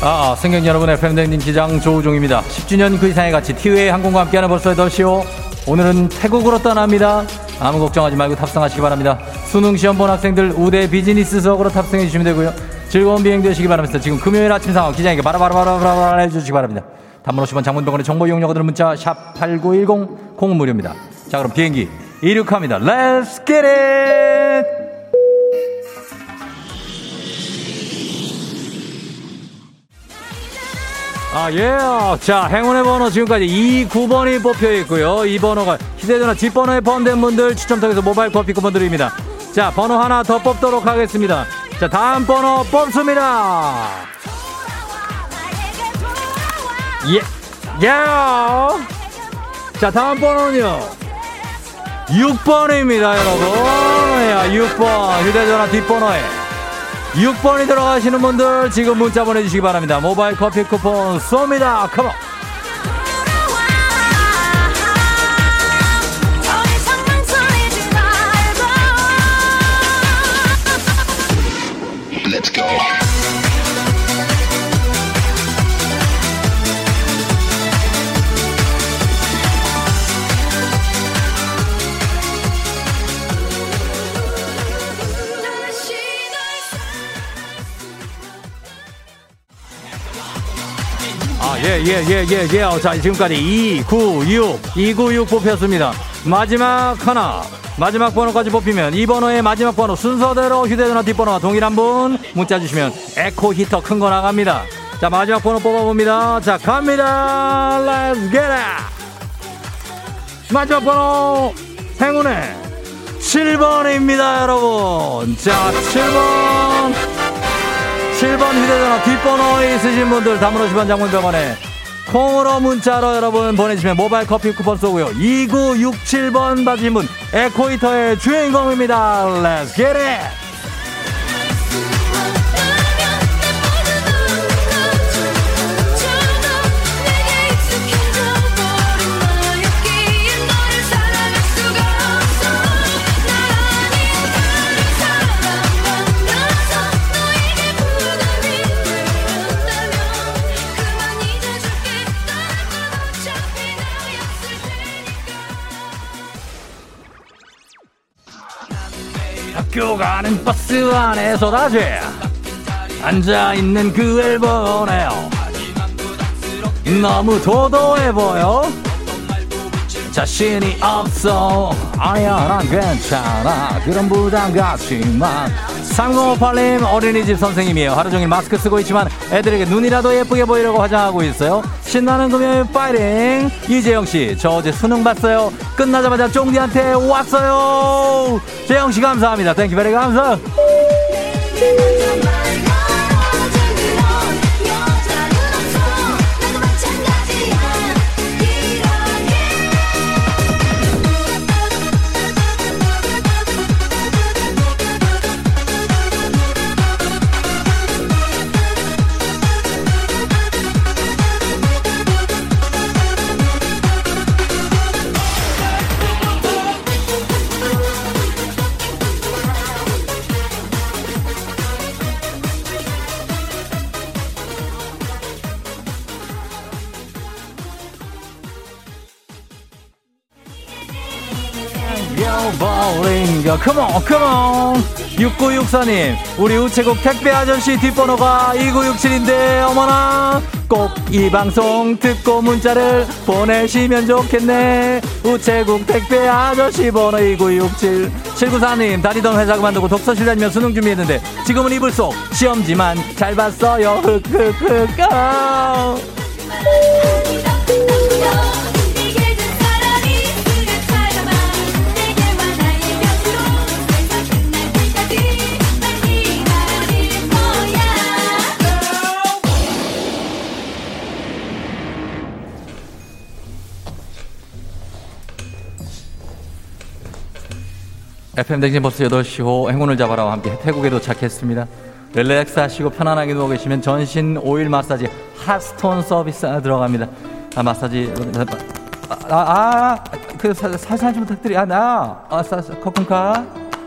아, 승객 여러분, FM댕진 기장 조우종입니다. 10주년 그 이상의 가치, 티웨이 항공과 함께하는 벌써 8시요. 오늘은 태국으로 떠납니다. 아무 걱정하지 말고 탑승하시기 바랍니다. 수능 시험 본 학생들 우대 비즈니스 수업으로 탑승해 주시면 되고요. 즐거운 비행 되시기 바랍니다. 지금 금요일 아침 상황 기자에게 바라바라바라바라 해주시기 바랍니다. 단문 50원 장문병원의 정보 이용료가 드는 문자 샵 8910콩 무료입니다. 자 그럼 비행기 이륙합니다. Let's get it! 아, 예. 자, 행운의 번호 지금까지 2, 9번이 뽑혀 있고요. 이 번호가 휴대전화 뒷번호에 포함된 분들 추첨 통해서 모바일 커피 쿠폰 드립니다. 자, 번호 하나 더 뽑도록 하겠습니다. 자, 다음 번호 뽑습니다. 예, 예. 자, 다음 번호는요. 6번입니다, 여러분. 야, 6번. 휴대전화 뒷번호에 6번이 들어가시는 분들 지금 문자 보내주시기 바랍니다. 모바일 커피 쿠폰 쏩니다. 컴온. 예, 예, 예, 예, 예. 어, 자, 지금까지 296, 296 뽑혔습니다. 마지막 하나. 마지막 번호까지 뽑히면 이 번호의 마지막 번호 순서대로 휴대전화 뒷번호와 동일한 분 문자 주시면 에코 히터 큰 거 나갑니다. 자, 마지막 번호 뽑아봅니다. 자, 갑니다. Let's get it! 마지막 번호 행운의 7번입니다, 여러분. 자, 7번. 7번 휴대전화 뒷번호에 있으신 분들 10원 장문병원에 콩으로 문자로 여러분 보내주시면 모바일 커피 쿠폰 쏘고요. 2967번 받으신 분 에코이터의 주인공입니다. Let's get it! 학교 가는 버스 안에서 다시 앉아있는 그 앨범에요. 너무 도도해 보여. 자신이 없어. 아야 난 괜찮아. 그런 부담 같지만 3058님 어린이집 선생님이에요. 하루 종일 마스크 쓰고 있지만 애들에게 눈이라도 예쁘게 보이려고 화장하고 있어요. 신나는 금요일 파이팅 이재영씨 저 어제 수능 봤어요. 끝나자마자 쫑디한테 왔어요. 재영씨 감사합니다. 땡큐 베리 감사 컴온 컴온 6964님 우리 우체국 택배 아저씨 뒷번호가 2967인데 어머나 꼭 이 방송 듣고 문자를 보내시면 좋겠네. 우체국 택배 아저씨 번호 2967 794님 다니던 회사 그만두고 독서실 다니며 수능 준비했는데 지금은 이불 속 시험지만 잘 봤어요. 흑흑흑 아. FM 대행진 버스 8시 호 행운을 잡아라와 함께 태국에 도착했습니다. relax 하시고 편안하게 누워 계시면 전신 오일 마사지 hot stone 서비스 들어갑니다. 아, 마사지. 아, 아, 그 사- 살살 좀 부탁드려. 아, 나. 아, 사, 사, ขอบคุณค่ะ.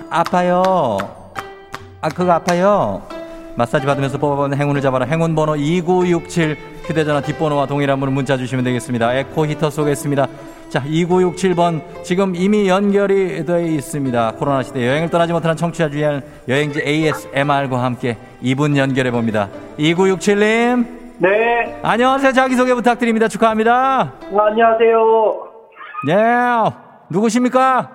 아파요. 아, 그거 아파요. 마사지 받으면서 뽑아보는 행운을 잡아라. 행운 번호 2967 휴대전화 뒷번호와 동일한 번호 문자 주시면 되겠습니다. 에코 히터 쏘겠습니다. 자, 2967번 지금 이미 연결이 돼 있습니다. 코로나 시대 여행을 떠나지 못하는 청취자 주연 여행지 ASMR과 함께 이분 연결해 봅니다. 2967님. 네. 안녕하세요. 자기소개 부탁드립니다. 축하합니다. 아, 안녕하세요. 네. 누구십니까?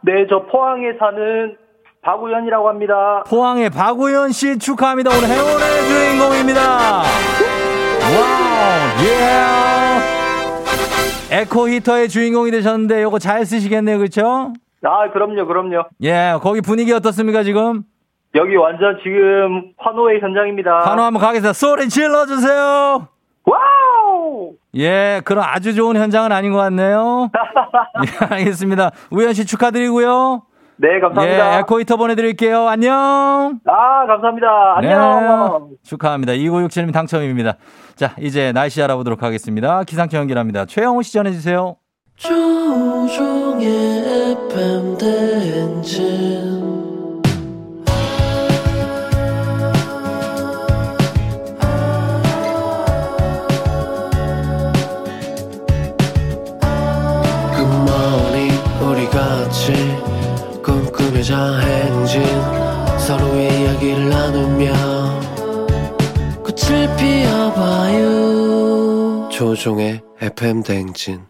네, 저 포항에 사는 박우현이라고 합니다. 포항의 박우현 씨 축하합니다. 오늘 행운의 주인공입니다. wow, 예. 에코 히터의 주인공이 되셨는데 요거 잘 쓰시겠네요. 그렇죠? 아, 그럼요, 그럼요. 예, 거기 분위기 어떻습니까, 지금? 여기 완전 지금 환호의 현장입니다. 환호 한번 가겠습니다. 소리 질러주세요. wow! 예, 그런 아주 좋은 현장은 아닌 것 같네요. 예, 알겠습니다. 우현 씨 축하드리고요. 네, 감사합니다. 예, 에코히터 보내드릴게요. 안녕. 아, 감사합니다. 안녕. 네, 축하합니다. 2967님 당첨입니다. 자, 이제 날씨 알아보도록 하겠습니다. 기상청 연결합니다. 최영호 씨 전해주세요. 같이 꿈꾸며자 행진 서로의 이야기를 나누며 꽃을 피워봐요 조종의 FM 대행진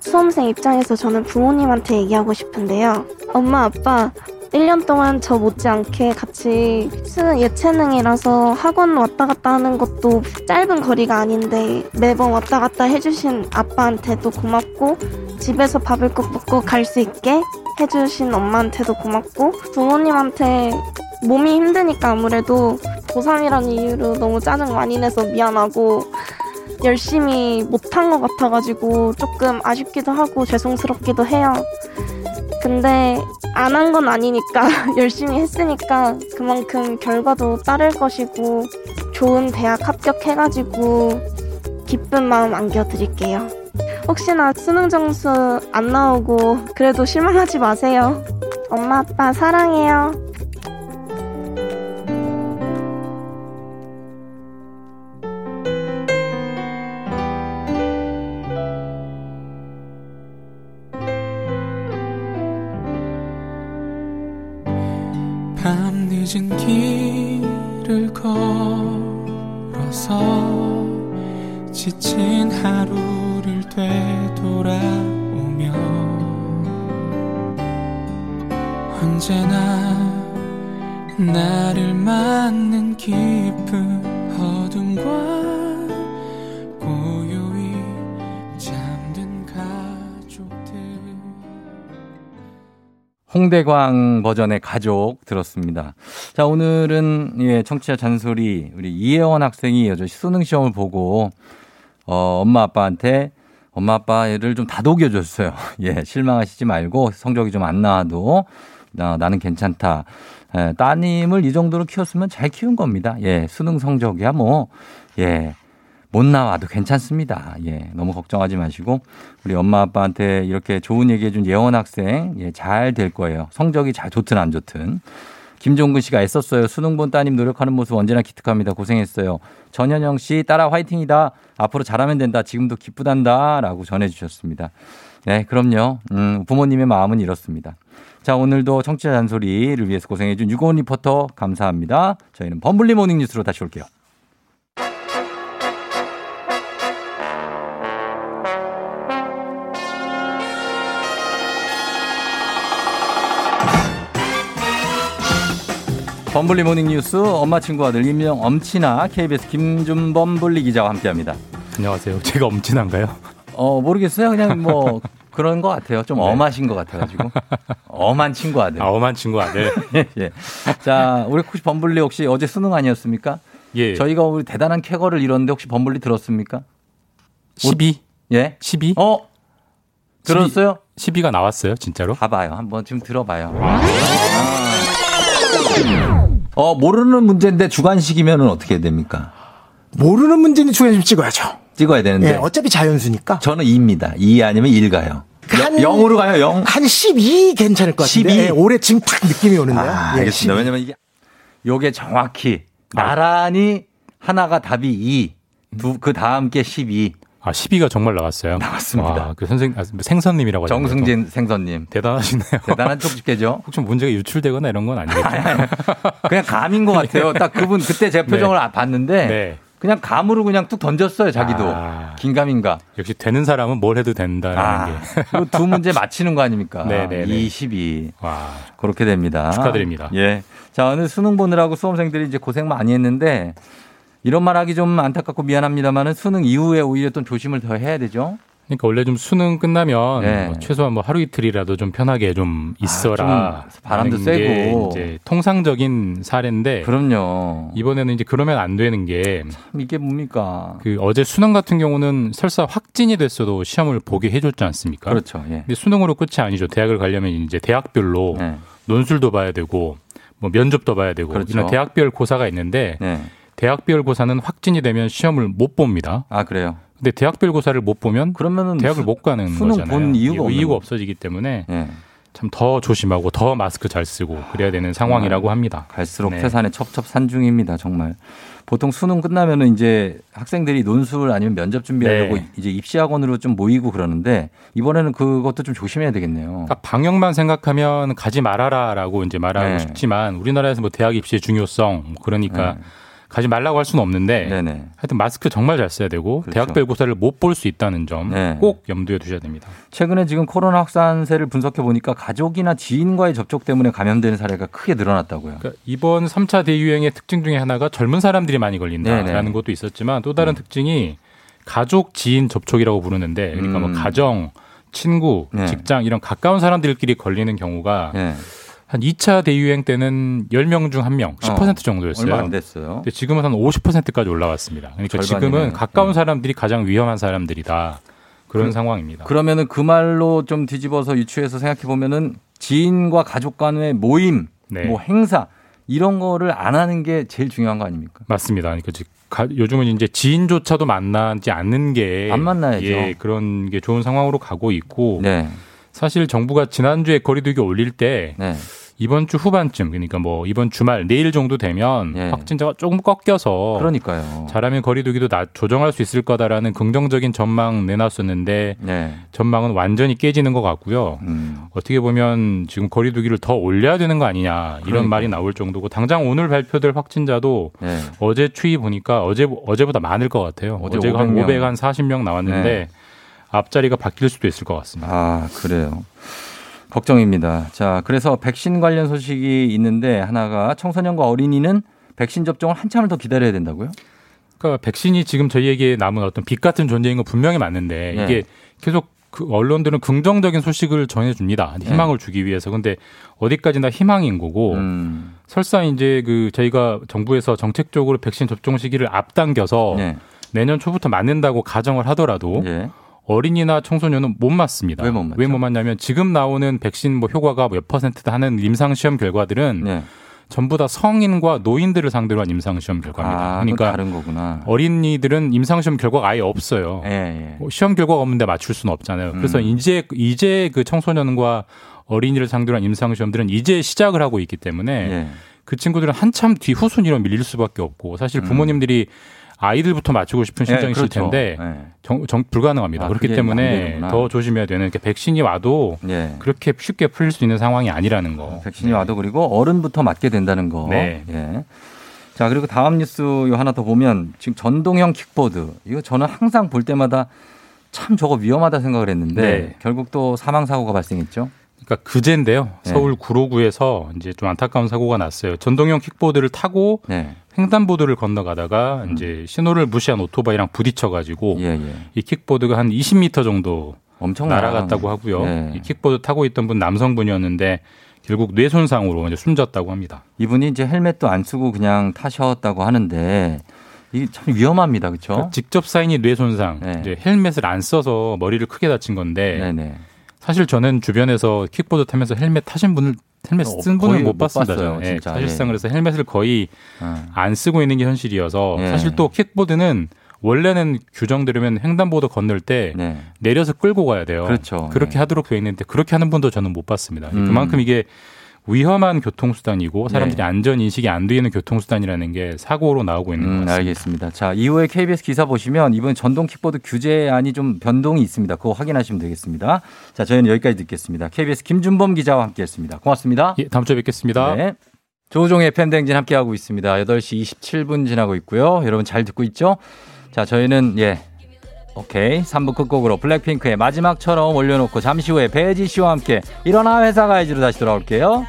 수험생 입장에서 저는 부모님한테 얘기하고 싶은데요. 엄마, 아빠, 1년 동안 저 못지않게 같이 쓰는 예체능이라서 학원 왔다 갔다 하는 것도 짧은 거리가 아닌데 매번 왔다 갔다 해주신 아빠한테도 고맙고 집에서 밥을 꼭 먹고 갈 수 있게 해주신 엄마한테도 고맙고 부모님한테 몸이 힘드니까 아무래도 고3이라는 이유로 너무 짜증 많이 내서 미안하고 열심히 못한 것 같아가지고 조금 아쉽기도 하고 죄송스럽기도 해요. 근데 안 한 건 아니니까 열심히 했으니까 그만큼 결과도 따를 것이고 좋은 대학 합격해가지고 기쁜 마음 안겨드릴게요. 혹시나 수능 점수 안 나오고 그래도 실망하지 마세요. 엄마 아빠 사랑해요. 늦은 길을 걸어서 지친 하루를 되돌아오며 언제나 나를 맞는 깊은 홍대광 버전의 가족 들었습니다. 자, 오늘은 예, 청취자 잔소리 우리 이혜원 학생이 여전히 수능 시험을 보고 어, 엄마 아빠한테 엄마 아빠를 좀 다독여 줬어요. 예, 실망하시지 말고 성적이 좀 안 나와도 나, 나는 괜찮다. 예, 따님을 이 정도로 키웠으면 잘 키운 겁니다. 예, 수능 성적이야 뭐 예. 못 나와도 괜찮습니다. 예, 너무 걱정하지 마시고 우리 엄마 아빠한테 이렇게 좋은 얘기해 준 예원 학생 예, 잘 될 거예요. 성적이 잘 좋든 안 좋든. 김종근 씨가 애썼어요. 수능 본 따님 노력하는 모습 언제나 기특합니다. 고생했어요. 전현영 씨 따라 화이팅이다. 앞으로 잘하면 된다. 지금도 기쁘단다라고 전해 주셨습니다. 네, 그럼요. 음, 부모님의 마음은 이렇습니다. 자, 오늘도 청취자 잔소리를 위해서 고생해준 유고원 리포터 감사합니다. 저희는 범블리 모닝 뉴스로 다시 올게요. 범블리 모닝 뉴스 엄마 친구 아들 일명 엄친아 KBS 김준범 블리 기자와 함께합니다. 안녕하세요. 제가 엄친한가요? 어 모르겠어요. 그냥 뭐 그런 것 같아요. 좀 엄하신 것 같아가지고 엄한 친구 아들. 아, 엄한 친구 아들. 예. 자, 우리 혹시 범블리 혹시 어제 수능 아니었습니까? 예. 저희가 우리 대단한 쾌거를 이뤘는데 혹시 범블리 들었습니까? 12? 예? 12? 어? 들었어요? 12가 나왔어요, 진짜로? 봐봐요. 한번 지금 들어봐요. 아. 어, 모르는 문제인데 주관식이면 어떻게 됩니까? 모르는 문제는 주관식 찍어야죠. 찍어야 되는데. 예, 어차피 자연수니까. 저는 2입니다. 2 아니면 1 가요. 한- 영, 으로 가요, 영. 한12 괜찮을 것 같은데 12? 예, 올해 지금 탁 느낌이 오는데요. 아, 예, 알겠습니다. 12. 왜냐면 이게 요게 정확히 나란히 하나가 답이 2, 두, 그 다음 게 12. 아, 12가 정말 나왔어요. 나왔습니다. 와, 그 선생, 아, 생선님이라고 하죠. 정승진 생선님. 대단하시네요. 대단한 쪽집게죠. 혹시 문제가 유출되거나 이런 건 아니겠죠? 그냥 감인 것 같아요. 딱 그분 그때 제 표정을 아, 봤는데 네. 그냥 감으로 그냥 뚝 던졌어요, 자기도. 아. 긴감인가. 역시 되는 사람은 뭘 해도 된다는 아, 게. 두 문제 맞히는 거 아닙니까? 네네네. 22. 와, 그렇게 됩니다. 축하드립니다. 예. 자, 오늘 수능 보느라고 수험생들이 이제 고생 많이 했는데 이런 말 하기 좀 안타깝고 미안합니다만은 수능 이후에 오히려 좀 조심을 더 해야 되죠. 그러니까 원래 좀 수능 끝나면 네. 뭐 최소한 뭐 하루 이틀이라도 좀 편하게 좀 있어라. 좀 바람도 쐬고. 이제 통상적인 사례인데 그럼요. 이번에는 이제 그러면 안 되는 게그 이게 뭡니까? 어제 수능 같은 경우는 설사 확진이 됐어도 시험을 보게 해줬지 않습니까? 그렇죠. 예. 근데 수능으로 끝이 아니죠. 대학을 가려면 이제 대학별로 네. 논술도 봐야 되고 뭐 면접도 봐야 되고 그렇죠. 이런 대학별 고사가 있는데 네. 대학별 고사는 확진이 되면 시험을 못 봅니다. 아, 그래요. 근데 대학별 고사를 못 보면 그러면은 대학을 수- 못 가는 수능 거잖아요. 본 이유가 없는 이유가. 없어지기 때문에 예. 참더 조심하고 더 마스크 잘 쓰고 그래야 되는 상황이라고 합니다. 갈수록 네. 태산의 첩첩산중입니다, 정말. 보통 수능 끝나면은 이제 학생들이 논술 아니면 면접 준비하려고 네. 이제 입시학원으로 좀 모이고 그러는데 이번에는 그것도 좀 조심해야 되겠네요. 그러니까 방역만 생각하면 가지 말아라라고 이제 말하고 네. 싶지만 우리나라에서 뭐 대학 입시의 중요성 뭐 그러니까 네. 가지 말라고 할 수는 없는데 네네. 하여튼 마스크 정말 잘 써야 되고 그렇죠. 대학별 고사를 못 볼 수 있다는 점꼭 네. 염두에 두셔야 됩니다. 최근에 지금 코로나 확산세를 분석해 보니까 가족이나 지인과의 접촉 때문에 감염되는 사례가 크게 늘어났다고요. 그러니까 이번 3차 대유행의 특징 중에 하나가 젊은 사람들이 많이 걸린다라는 네네. 것도 있었지만 또 다른 특징이 가족 지인 접촉이라고 부르는데 그러니까 뭐 음. 가정, 친구, 네. 직장 이런 가까운 사람들끼리 걸리는 경우가 네. 한 2차 대유행 때는 10명 중 1명, 10% 정도였어요. 얼마 안 됐어요. 근데 지금은 한 50%까지 올라왔습니다. 그러니까 절반이네요. 지금은 가까운 사람들이 가장 위험한 사람들이다. 그런 상황입니다. 그러면은 그 말로 좀 뒤집어서 유추해서 생각해 보면은 지인과 가족 간의 모임, 네. 뭐 행사 이런 거를 안 하는 게 제일 중요한 거 아닙니까? 맞습니다. 그러니까 요즘은 이제 지인조차도 만나지 않는 게 안 만나야죠. 예, 그런 게 좋은 상황으로 가고 있고 네. 사실 정부가 지난주에 거리두기 올릴 때 네. 이번 주 후반쯤 그러니까 뭐 이번 주말 내일 정도 되면 예. 확진자가 조금 꺾여서 그러니까요. 잘하면 거리두기도 나, 조정할 수 있을 거다라는 긍정적인 전망 내놨었는데 네. 전망은 완전히 깨지는 것 같고요. 음. 어떻게 보면 지금 거리두기를 더 올려야 되는 거 아니냐 이런 그러니까요. 말이 나올 정도고 당장 오늘 발표될 확진자도 네. 어제 추이 보니까 어제 어제보다 많을 것 같아요. 어제 어제 한 500명. 500, 한 40명 나왔는데 네. 앞자리가 바뀔 수도 있을 것 같습니다. 아, 그래요. 걱정입니다. 자, 그래서 백신 관련 소식이 있는데 하나가 청소년과 어린이는 백신 접종을 한참을 더 기다려야 된다고요? 그러니까 백신이 지금 저희에게 남은 어떤 빛 같은 존재인 건 분명히 맞는데 네. 이게 계속 그 언론들은 긍정적인 소식을 전해줍니다. 희망을 주기 위해서. 근데 어디까지나 희망인 거고 음. 설사 이제 그 저희가 정부에서 정책적으로 백신 접종 시기를 앞당겨서 네. 내년 초부터 맞는다고 가정을 하더라도 예. 어린이나 청소년은 못 맞습니다. 왜 못 맞죠? 맞냐면 지금 나오는 백신 뭐 효과가 몇 퍼센트다 하는 임상 시험 결과들은 네. 전부 다 성인과 노인들을 상대로 한 임상 시험 결과입니다. 아, 그러니까 다른 거구나. 어린이들은 임상 시험 결과가 아예 없어요. 예, 예. 뭐 시험 결과가 없는데 맞출 수는 없잖아요. 그래서 음. 이제 이제 그 청소년과 어린이를 상대로 한 임상 시험들은 이제 시작을 하고 있기 때문에 예. 그 친구들은 한참 뒤 후순위로 밀릴 수밖에 없고 사실 부모님들이 아이들부터 맞추고 싶은 예, 심정이 있을 음. 그렇죠. 텐데 예. 정, 정- 불가능합니다. 아, 그렇기 때문에. 더 조심해야 되는 그러니까 백신이 와도 예. 그렇게 쉽게 풀릴 수 있는 상황이 아니라는 거. 백신이 와도 그리고 어른부터 맞게 된다는 거. 네. 예. 자, 그리고 다음 뉴스 요 하나 더 보면 지금 전동형 킥보드. 이거 저는 항상 볼 때마다 참 저거 위험하다 생각을 했는데 네. 결국 또 사망 사고가 발생했죠. 그러니까 그제인데요. 네. 서울 구로구에서 이제 좀 안타까운 사고가 났어요. 전동형 킥보드를 타고 네. 횡단보도를 건너가다가 이제 신호를 무시한 오토바이랑 부딪혀가지고 예, 예. 이 킥보드가 한 20m 정도 엄청 날아갔다고 하고요. 네. 이 킥보드 타고 있던 분 남성분이었는데 결국 뇌 손상으로 이제 숨졌다고 합니다. 이분이 이제 헬멧도 안 쓰고 그냥 타셨다고 하는데 이게 참 위험합니다. 그렇죠? 그러니까 직접 사인이 뇌 손상, 네. 이제 헬멧을 안 써서 머리를 크게 다친 건데 네, 네. 사실 저는 주변에서 킥보드 타면서 헬멧 타신 분을 헬멧 어, 쓴 거의 분을 못 못 봤습니다. 봤어요. 예. 사실상 예. 그래서 헬멧을 거의 어. 안 쓰고 있는 게 현실이어서 예. 사실 또 킥보드는 원래는 규정대로면 횡단보도 건널 때 내려서 끌고 가야 돼요. 네. 그렇죠. 그렇게 하도록 되어 있는데 그렇게 하는 분도 저는 못 봤습니다. 음. 그만큼 이게 위험한 교통수단이고 사람들이 네. 안전 인식이 안 되는 교통수단이라는 게 사고로 나오고 있는 것 음, 같습니다. 알겠습니다. 자, 이후에 KBS 기사 보시면 이번 전동 킥보드 규제안이 좀 변동이 있습니다. 그거 확인하시면 되겠습니다. 자, 저희는 여기까지 듣겠습니다. KBS 김준범 기자와 함께 했습니다. 고맙습니다. 예, 다음 주에 뵙겠습니다. 네. 조종의 팬댕진 함께하고 있습니다. 8시 27분 지나고 있고요. 여러분 잘 듣고 있죠? 자, 저희는 예. 오케이. 3부 끝곡으로 블랙핑크의 마지막처럼 올려놓고 잠시 후에 배지 씨와 함께 일어나 회사 가야지로 다시 돌아올게요.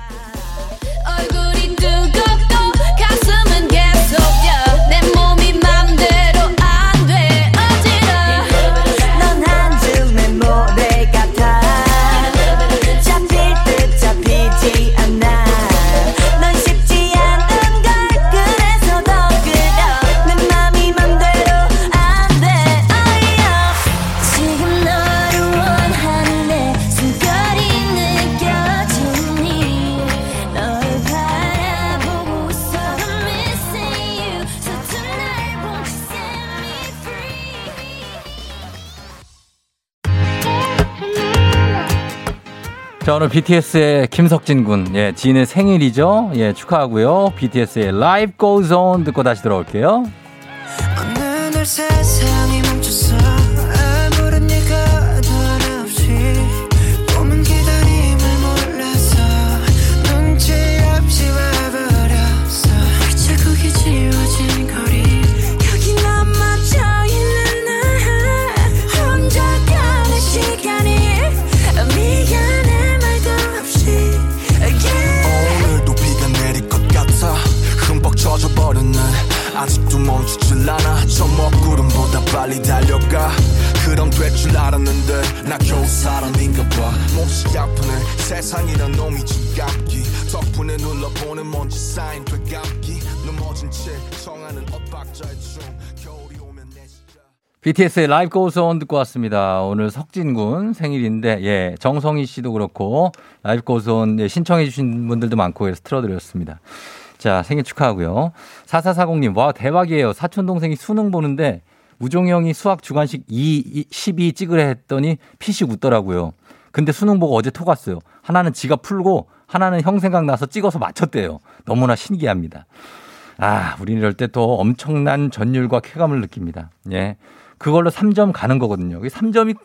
오늘 BTS의 김석진 군, 예, 지인의 생일이죠. 예, 축하하고요. BTS의 Life Goes On 듣고 다시 돌아올게요. 않아 저 먹구름보다 빨리 달려가. 그럼 될 줄 알았는데 나 겨우 사람인가 봐. 몹시 아프네. 세상이란 놈이 지갑기. 덕분에 눌러보는 먼지 쌓인 되감기. 넘어진 채 청하는 엇박자의 춤. BTS의 Life Goes On 듣고 왔습니다. 오늘 석진 군 생일인데, 예, 정성희 씨도 그렇고, Life Goes On 예, 신청해 주신 분들도 많고, 그래서 틀어드렸습니다. 자, 생일 축하하고요. 4440님, 와, 대박이에요. 사촌동생이 수능 보는데, 우종이 형이 수학 주관식 2, 12 찍으래 했더니 피식 웃더라고요. 근데 수능 보고 어제 톡 왔어요. 하나는 지가 풀고, 하나는 형 생각나서 찍어서 맞췄대요. 너무나 신기합니다. 아, 우리 이럴 때 또 엄청난 전율과 쾌감을 느낍니다. 예. 그걸로 3점 가는 거거든요. 여기 3점이,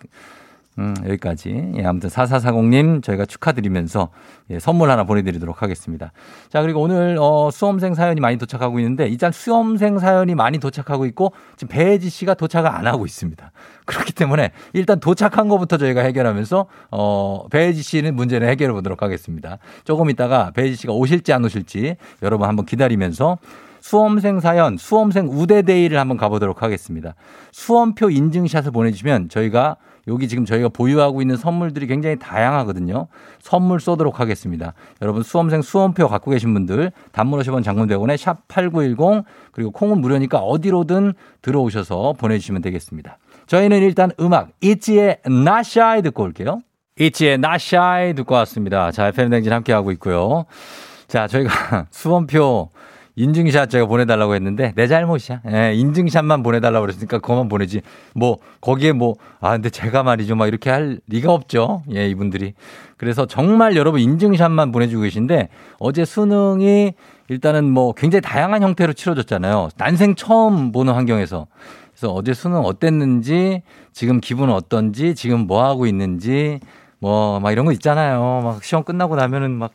음, 여기까지. 예, 아무튼 4440님 저희가 축하드리면서 예, 선물 하나 보내드리도록 하겠습니다. 자, 그리고 오늘, 어, 수험생 사연이 많이 도착하고 있는데, 일단 수험생 사연이 많이 도착하고 있고, 지금 배혜지 씨가 도착을 안 하고 있습니다. 그렇기 때문에 일단 도착한 것부터 저희가 해결하면서, 어, 배혜지 씨는 문제를 해결해 보도록 하겠습니다. 조금 있다가 배혜지 씨가 오실지 안 오실지 여러분 한번 기다리면서 수험생 사연, 수험생 우대데이를 한번 가보도록 하겠습니다. 수험표 인증샷을 보내주시면 저희가 여기 지금 저희가 보유하고 있는 선물들이 굉장히 다양하거든요. 선물 쏘도록 하겠습니다. 여러분 수험생 수험표 갖고 계신 분들 단문 50원 장문 100원에 샵 8910 그리고 콩은 무료니까 어디로든 들어오셔서 보내주시면 되겠습니다. 저희는 일단 음악 이치의 나샤이 듣고 올게요. 이치의 나샤이 듣고 왔습니다. 자, FM댕진 함께하고 있고요. 자, 저희가 수험표 인증샷 제가 보내달라고 했는데 내 잘못이야. 예, 인증샷만 보내달라고 그랬으니까 그것만 보내지. 뭐 거기에 뭐 아 근데 제가 말이죠 막 이렇게 할 리가 없죠. 예, 이분들이. 그래서 정말 여러분 인증샷만 보내주고 계신데 어제 수능이 일단은 뭐 굉장히 다양한 형태로 치러졌잖아요. 난생 처음 보는 환경에서. 그래서 어제 수능 어땠는지 지금 기분은 어떤지 지금 뭐 하고 있는지 뭐 막 이런 거 있잖아요. 막 시험 끝나고 나면은 막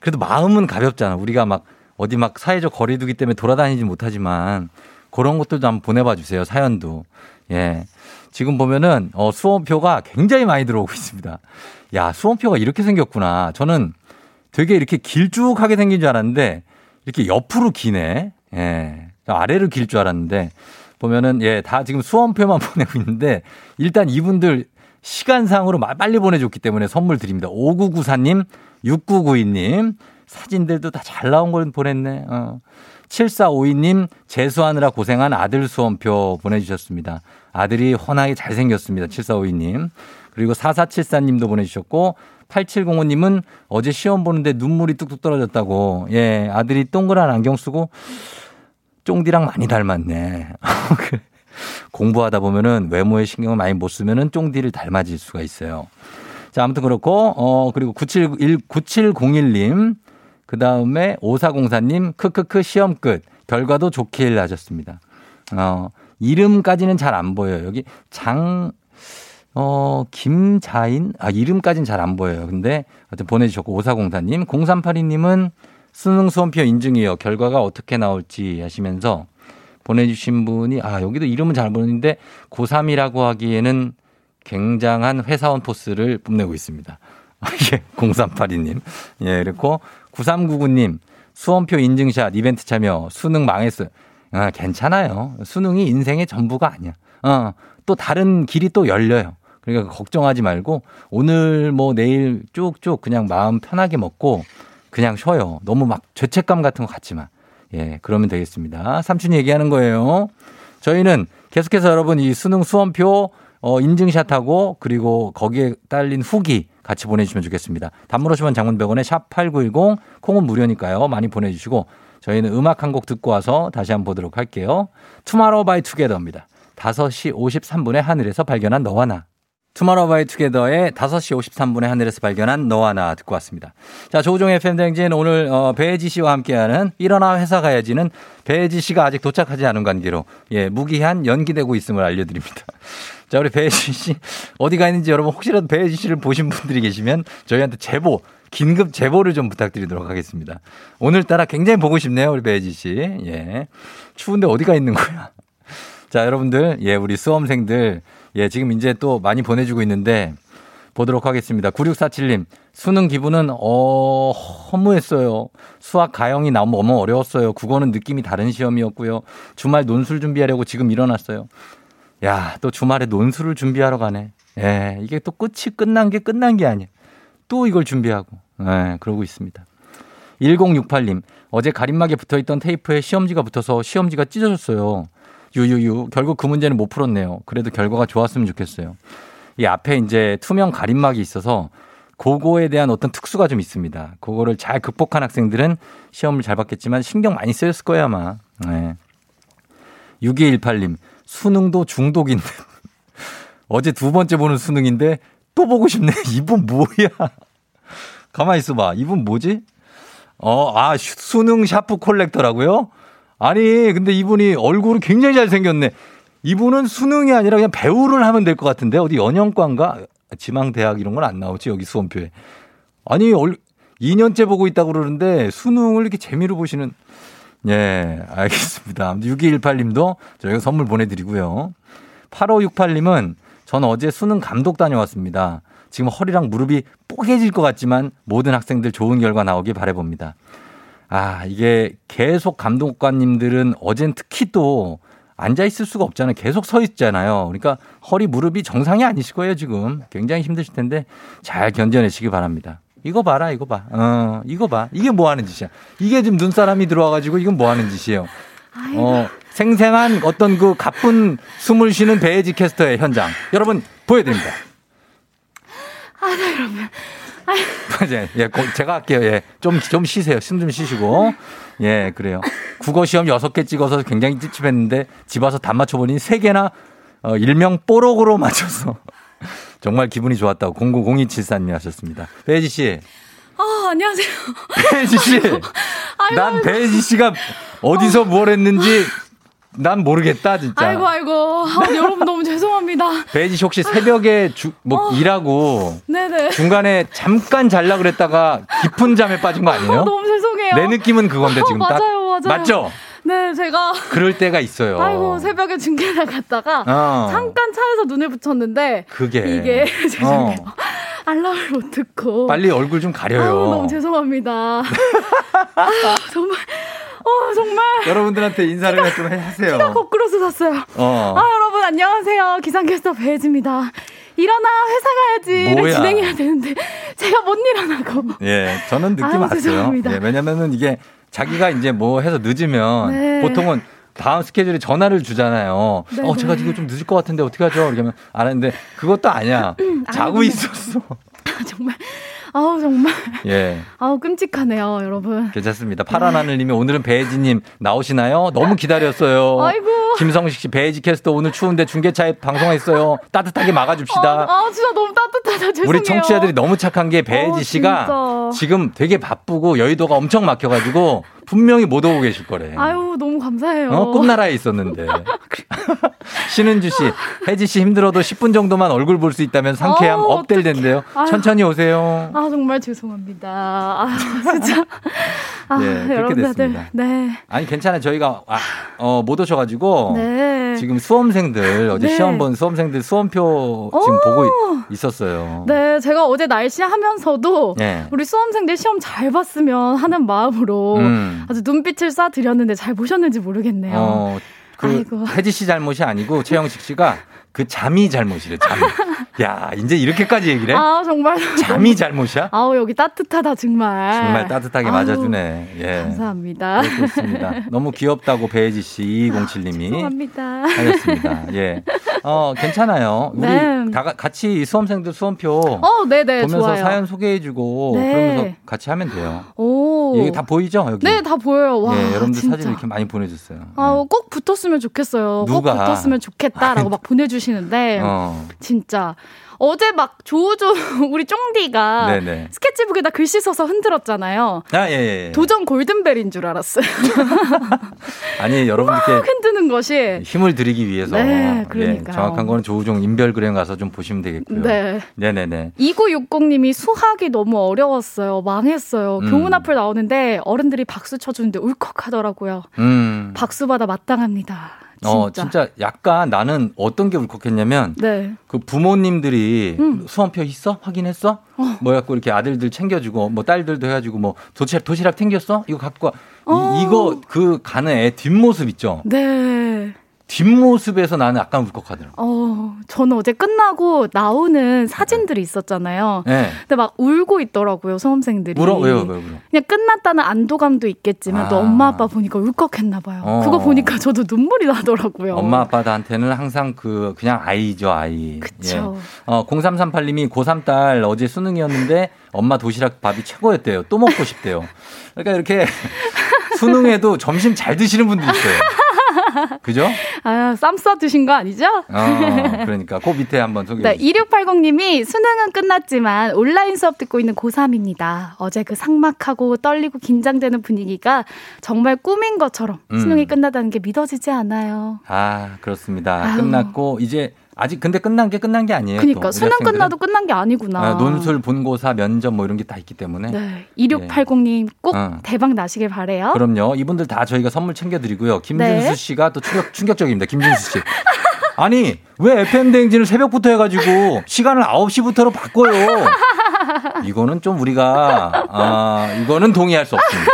그래도 마음은 가볍잖아. 우리가 막 어디 막 사회적 거리두기 때문에 돌아다니지 못하지만 그런 것들도 한번 보내봐 주세요. 사연도. 예. 지금 보면은 어, 수험표가 굉장히 많이 들어오고 있습니다. 야, 수험표가 이렇게 생겼구나. 저는 되게 이렇게 길쭉하게 생긴 줄 알았는데 이렇게 옆으로 기네. 예. 아래로 길 줄 알았는데 보면은 예, 다 지금 수험표만 보내고 있는데 일단 이분들 시간상으로 마- 빨리 보내줬기 때문에 선물 드립니다. 5994님, 6992님, 사진들도 다 잘 나온 걸 보냈네. 어. 7452님, 재수하느라 고생한 아들 수험표 보내주셨습니다. 아들이 헌하게 잘생겼습니다. 7452님. 그리고 4474님도 보내주셨고, 8705님은 어제 시험 보는데 눈물이 뚝뚝 떨어졌다고. 예, 아들이 동그란 안경 쓰고, 쫑디랑 많이 닮았네. 공부하다 보면은 외모에 신경을 많이 못 쓰면은 쫑디를 닮아질 수가 있어요. 자, 아무튼 그렇고, 어, 그리고 971, 9701님, 그 다음에 5404님, 크크크 시험 끝. 결과도 좋길 하셨습니다. 어, 이름까지는 잘 안 보여요. 여기 장, 어, 김자인? 아, 이름까지는 잘안 보여요. 근데, 하여튼 보내주셨고, 5404님, 0382님은 수능 수험표 인증이요. 결과가 어떻게 나올지 하시면서 보내주신 분이, 아, 여기도 이름은 잘 모르는데, 고3이라고 하기에는 굉장한 회사원 포스를 뽐내고 있습니다. 예, 0382님. 예, 그리고 9399님, 수험표 인증샷 이벤트 참여, 수능 망했어요. 아, 괜찮아요. 수능이 인생의 전부가 아니야. 어, 또 다른 길이 또 열려요. 그러니까 걱정하지 말고 오늘 뭐 내일 쭉쭉 그냥 마음 편하게 먹고 그냥 쉬어요. 너무 막 죄책감 같은 거 마. 예, 그러면 되겠습니다. 삼촌이 얘기하는 거예요. 저희는 계속해서 여러분 이 수능 수험표 어, 인증샷하고 그리고 거기에 딸린 후기 같이 보내주시면 좋겠습니다. 단문 50원 장문 100원에 샵8910 콩은 무료니까요. 많이 보내주시고 저희는 음악 한 곡 듣고 와서 다시 한번 보도록 할게요. 투마로우 바이 투게더입니다. 5시 53분에 하늘에서 발견한 너와 나. 투마로우 바이 투게더의 5시 53분에 하늘에서 발견한 너와 나 듣고 왔습니다. 자, 조우종의 팬댕진 오늘 어, 배혜지 씨와 함께하는 일어나 회사 가야지는 배혜지 씨가 아직 도착하지 않은 관계로 예, 무기한 연기되고 있음을 알려드립니다. 자, 우리 배혜지 씨 어디 가 있는지 여러분 혹시라도 배혜지 씨를 보신 분들이 계시면 저희한테 제보 긴급 제보를 좀 부탁드리도록 하겠습니다. 오늘따라 굉장히 보고 싶네요, 우리 배혜지 씨. 예. 추운데 어디가 있는 거야? 자, 여러분들, 예, 우리 수험생들, 예, 지금 이제 또 많이 보내주고 있는데, 보도록 하겠습니다. 9647님, 수능 기분은, 어, 허무했어요. 수학 가형이 너무 어려웠어요. 국어는 느낌이 다른 시험이었고요. 주말 논술 준비하려고 지금 일어났어요. 야, 또 주말에 논술을 준비하러 가네. 예, 이게 또 끝이 끝난 게 끝난 게 아니에요. 또 이걸 준비하고, 예, 그러고 있습니다. 1068님, 어제 가림막에 붙어 있던 테이프에 시험지가 붙어서 시험지가 찢어졌어요. 유유유. 결국 그 문제는 못 풀었네요. 그래도 결과가 좋았으면 좋겠어요. 이 앞에 이제 투명 가림막이 있어서 그거에 대한 어떤 특수가 좀 있습니다. 그거를 잘 극복한 학생들은 시험을 잘 봤겠지만 신경 많이 쓰였을 거예요, 아마. 네. 6218님, 수능도 중독인 듯. 어제 두 번째 보는 수능인데 또 보고 싶네. 이분 뭐야? 가만히 있어봐. 이분 뭐지? 어, 아, 슈- 수능 샤프 콜렉터라고요? 아니, 근데 이분이 얼굴이 굉장히 잘생겼네. 이분은 수능이 아니라 그냥 배우를 하면 될 것 같은데 어디 연영과인가 지망대학 이런 건 안 나오지 여기 수험표에. 아니 얼 2년째 보고 있다고 그러는데 수능을 이렇게 재미로 보시는 예, 알겠습니다. 6218님도 저희가 선물 보내드리고요. 8568님은 전 어제 수능 감독 다녀왔습니다. 지금 허리랑 무릎이 뽀개질 것 같지만 모든 학생들 좋은 결과 나오길 바라봅니다. 아, 이게 계속 감독관님들은 어젠 특히 또 앉아 있을 수가 없잖아요. 계속 서 있잖아요. 그러니까 허리 무릎이 정상이 아니실 거예요, 지금. 굉장히 힘드실 텐데 잘 견뎌내시기 바랍니다. 이거 봐라, 이거 봐. 어, 이거 봐. 이게 뭐 하는 짓이야. 이게 지금 눈사람이 들어와가지고 이건 뭐 하는 짓이에요. 어, 생생한 어떤 그 가쁜 숨을 쉬는 배혜지 캐스터의 현장. 여러분, 보여드립니다. 아, 네, 여러분. 맞아요. 예, 고- 제가 할게요. 예. 좀, 좀 쉬세요. 숨 좀 쉬시고. 예, 그래요. 국어 시험 여섯 개 찍어서 굉장히 찝찝했는데 집 와서 다 맞춰보니 세 개나 어, 일명 뽀록으로 맞춰서 정말 기분이 좋았다고 090274님이 하셨습니다. 배혜지 씨. 아, 안녕하세요. 배혜지 씨. 난 배혜지 씨가 어디서 뭘 했는지 난 모르겠다, 진짜. 아이고, 아이고. 아, 여러분 너무 죄송합니다. 배혜지 씨 혹시 새벽에 주, 뭐 일하고 네네. 중간에 잠깐 잘라 그랬다가 깊은 잠에 빠진 거 아니에요? 아, 너무 죄송해요. 내 느낌은 그건데 지금 딱 맞아요, 맞아요. 맞죠? 네, 제가. 그럴 때가 있어요. 아이고, 새벽에 중계 나갔다가 어. 잠깐 차에서 눈을 붙였는데 그게 이게 죄송해요. 어, 알람을 못 듣고 빨리 얼굴 좀 가려요. 아우, 너무 죄송합니다. 아, 정말 어 정말 여러분들한테 인사를 좀 하세요. 키가 거꾸로 쏟았어요. 어. 아 여러분 안녕하세요 기상캐스터 배혜지입니다. 일어나 회사 가야지를 뭐야. 진행해야 되는데 제가 못 일어나고 예, 저는 느낌 아유, 왔어요. 죄송합니다. 예, 왜냐면은 이게 자기가 이제 뭐 해서 늦으면 네. 보통은 다음 스케줄에 전화를 주잖아요. 네, 어, 제가 네. 지금 좀 늦을 것 같은데 어떻게 하죠? 이러면 안 하는데 그것도 아니야. 음, 자고 아유, 있었어. 정말 아우 정말 예. 아우 끔찍하네요, 여러분. 괜찮습니다. 파란 하늘님이 오늘은 배혜지님 나오시나요? 너무 기다렸어요. 아이고. 김성식 씨, 배혜지 캐스터 오늘 추운데 중계차에 방송했어요. 따뜻하게 막아줍시다. 아, 아, 진짜 너무 따뜻하다. 죄송해요. 우리 청취자들이 너무 착한 게 배혜지 어, 씨가 진짜. 지금 되게 바쁘고 여의도가 엄청 막혀가지고 분명히 못 오고 계실 거래. 아유 너무 감사해요. 어, 꿈나라에 있었는데. 신은주 씨, 혜지 씨 힘들어도 10분 정도만 얼굴 볼 수 있다면 상쾌함 어, 업될 텐데요. 아유. 천천히 오세요. 아 정말 죄송합니다. 아 진짜. 아 예, 그렇게 됐습니다. 네. 아니 괜찮아요. 저희가 아, 어, 못 오셔가지고 네. 지금 수험생들 어제 네. 시험 본 수험생들 수험표 지금 보고 있- 있었어요. 네, 제가 어제 날씨 하면서도 네. 우리 수험생들 시험 잘 봤으면 하는 마음으로 음. 아주 눈빛을 쏴드렸는데 잘 보셨는지 모르겠네요. 어, 그 아이고. 혜지 씨 잘못이 아니고 최영식 씨가 그 잠이 잘못이래. 잠. 야 이제 이렇게까지 얘기를 해? 아 정말 잠이 잘못이야? 아우 여기 따뜻하다 정말. 정말 따뜻하게 아우, 맞아주네. 예. 감사합니다. 그렇고 있습니다. 너무 귀엽다고 배혜지 씨 2207님이 죄송합니다. 하셨습니다. 예. 어, 괜찮아요. 우리 네. 다 가- 같이 이 수험생들 수험표 어, 네네 보면서 좋아요. 사연 소개해주고 네. 그러면서 같이 하면 돼요. 오. 이게 다 보이죠 여기? 네, 다 보여요. 와, 예, 여러분들 진짜. 사진 이렇게 많이 보내줬어요. 아, 꼭 붙었으면 좋겠어요. 누가? 꼭 붙었으면 좋겠다라고 막 보내주시는데 어. 진짜 어제 막 조우조 우리 쫑디가 네네. 스케치북에다 글씨 써서 흔들었잖아요. 아, 예, 예. 예. 도전 골든벨인 줄 알았어요. 아니, 여러분들께 막 흔드는 것이. 힘을 드리기 위해서. 네, 예, 그러니까요. 정확한 거는 조우종 인별그램 가서 좀 보시면 되겠고요. 네. 네네네. 2960님이 수학이 너무 어려웠어요. 망했어요. 음. 교문 앞을 나오는데 어른들이 박수 쳐주는데 울컥하더라고요. 음. 박수 받아 마땅합니다. 어, 진짜 약간 나는 어떤 게 울컥했냐면 네. 그 부모님들이 음. 수험표 있어? 확인했어? 뭐 갖고 이렇게 아들들 챙겨주고 뭐 딸들도 해가지고 뭐 도시락 도시락 챙겼어? 이거 갖고 와. 어. 이, 이거 그 가는 애 뒷모습 있죠? 네. 뒷모습에서 나는 약간 울컥하더라고. 어, 저는 어제 끝나고 나오는 사진들이 있었잖아요. 네. 근데 막 울고 있더라고요, 수험생들이. 울어? 왜요? 왜요? 왜요? 그냥 끝났다는 안도감도 있겠지만 또 아. 엄마 아빠 보니까 울컥했나 봐요. 어. 그거 보니까 저도 눈물이 나더라고요. 엄마 아빠한테는 항상 그 그냥 아이죠 아이. 그쵸. 예. 어 0338님이 고3 딸 어제 수능이었는데 엄마 도시락 밥이 최고였대요. 또 먹고 싶대요. 그러니까 이렇게 수능에도 점심 잘 드시는 분들 있어요. 그죠? 아, 쌈싸 드신 거 아니죠? 어, 그러니까 그 밑에 한번 소개해 네, 주세요. 2680님이 수능은 끝났지만 온라인 수업 듣고 있는 고3입니다. 어제 그 삭막하고 떨리고 긴장되는 분위기가 정말 꿈인 것처럼 음. 수능이 끝나다는 게 믿어지지 않아요. 아 그렇습니다. 아유. 끝났고 이제 아직 근데 끝난 게 끝난 게 아니에요. 그러니까 수능. 끝나도 끝난 게 아니구나. 아, 논술, 본고사, 면접 뭐 이런 게 다 있기 때문에. 네, 2680님 꼭 어. 대박 나시길 바래요. 그럼요. 이분들 다 저희가 선물 챙겨드리고요. 김준수 네. 씨가 또 충격, 충격적입니다. 김준수 씨. 아니, 왜 FM 대행진을 새벽부터 해가지고 시간을 9시부터로 바꿔요? 이거는 좀 우리가, 아, 이거는 동의할 수 없습니다.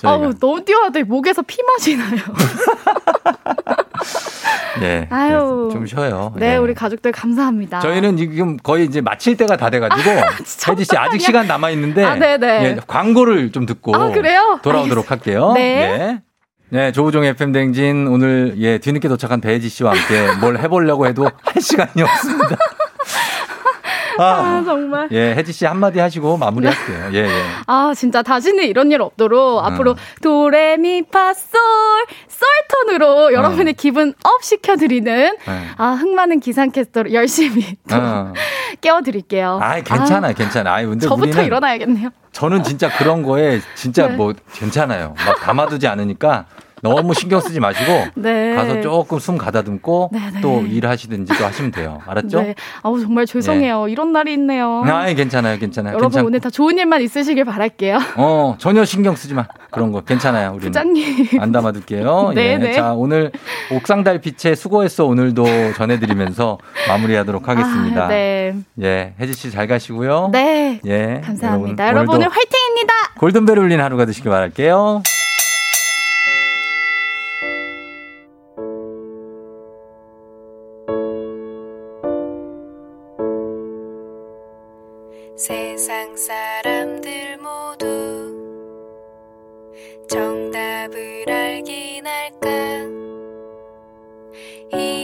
저희가. 아우 너무 뛰어야 돼 목에서 피 마시 나요. 예. 아유. 좀 쉬어요. 네, 예. 우리 가족들 감사합니다. 저희는 지금 거의 이제 마칠 때가 다 돼가지고 혜지 씨 아직 시간 남아 있는데 아, 네네. 예, 광고를 좀 듣고 아, 그래요? 돌아오도록 할게요. 네. 네. 네, 조우종 FM 댕진 오늘 예 뒤늦게 도착한 배지 씨와 함께 뭘 해보려고 해도 할 시간이 없습니다. 아, 아, 정말. 예, 혜지 씨 한마디 하시고 마무리할게요. 예, 예. 아, 진짜 다시는 이런 일 없도록 앞으로 도레미파솔 솔톤으로 여러분의 기분 up 시켜드리는 네. 아, 흥많은 기상캐스터로 열심히 또 어. 깨워드릴게요. 아, 괜찮아요, 괜찮아요. 아이, 근데 저부터 우리는 일어나야겠네요. 저는 진짜 그런 거에 진짜 네. 뭐 괜찮아요. 막 담아두지 않으니까 너무 신경 쓰지 마시고 네. 가서 조금 숨 가다듬고 네, 네. 또 일하시든지 또 하시면 돼요. 알았죠? 네. 아우, 정말 죄송해요. 이런 날이 있네요. 아, 괜찮아요, 괜찮아요. 여러분 괜찮... 오늘 다 좋은 일만 있으시길 바랄게요. 어, 전혀 신경 쓰지 마. 그런 거 괜찮아요. 우리는 부장님. 안 담아 둘게요. 네, 예. 네. 자, 오늘 옥상 달빛에 수고했어 오늘도 전해 드리면서 마무리하도록 하겠습니다. 아, 네. 예, 혜지 씨 잘 가시고요. 네. 예, 감사합니다. 여러분, 여러분 오늘 화이팅입니다. 골든벨 울린 하루가 되시길 바랄게요. 힘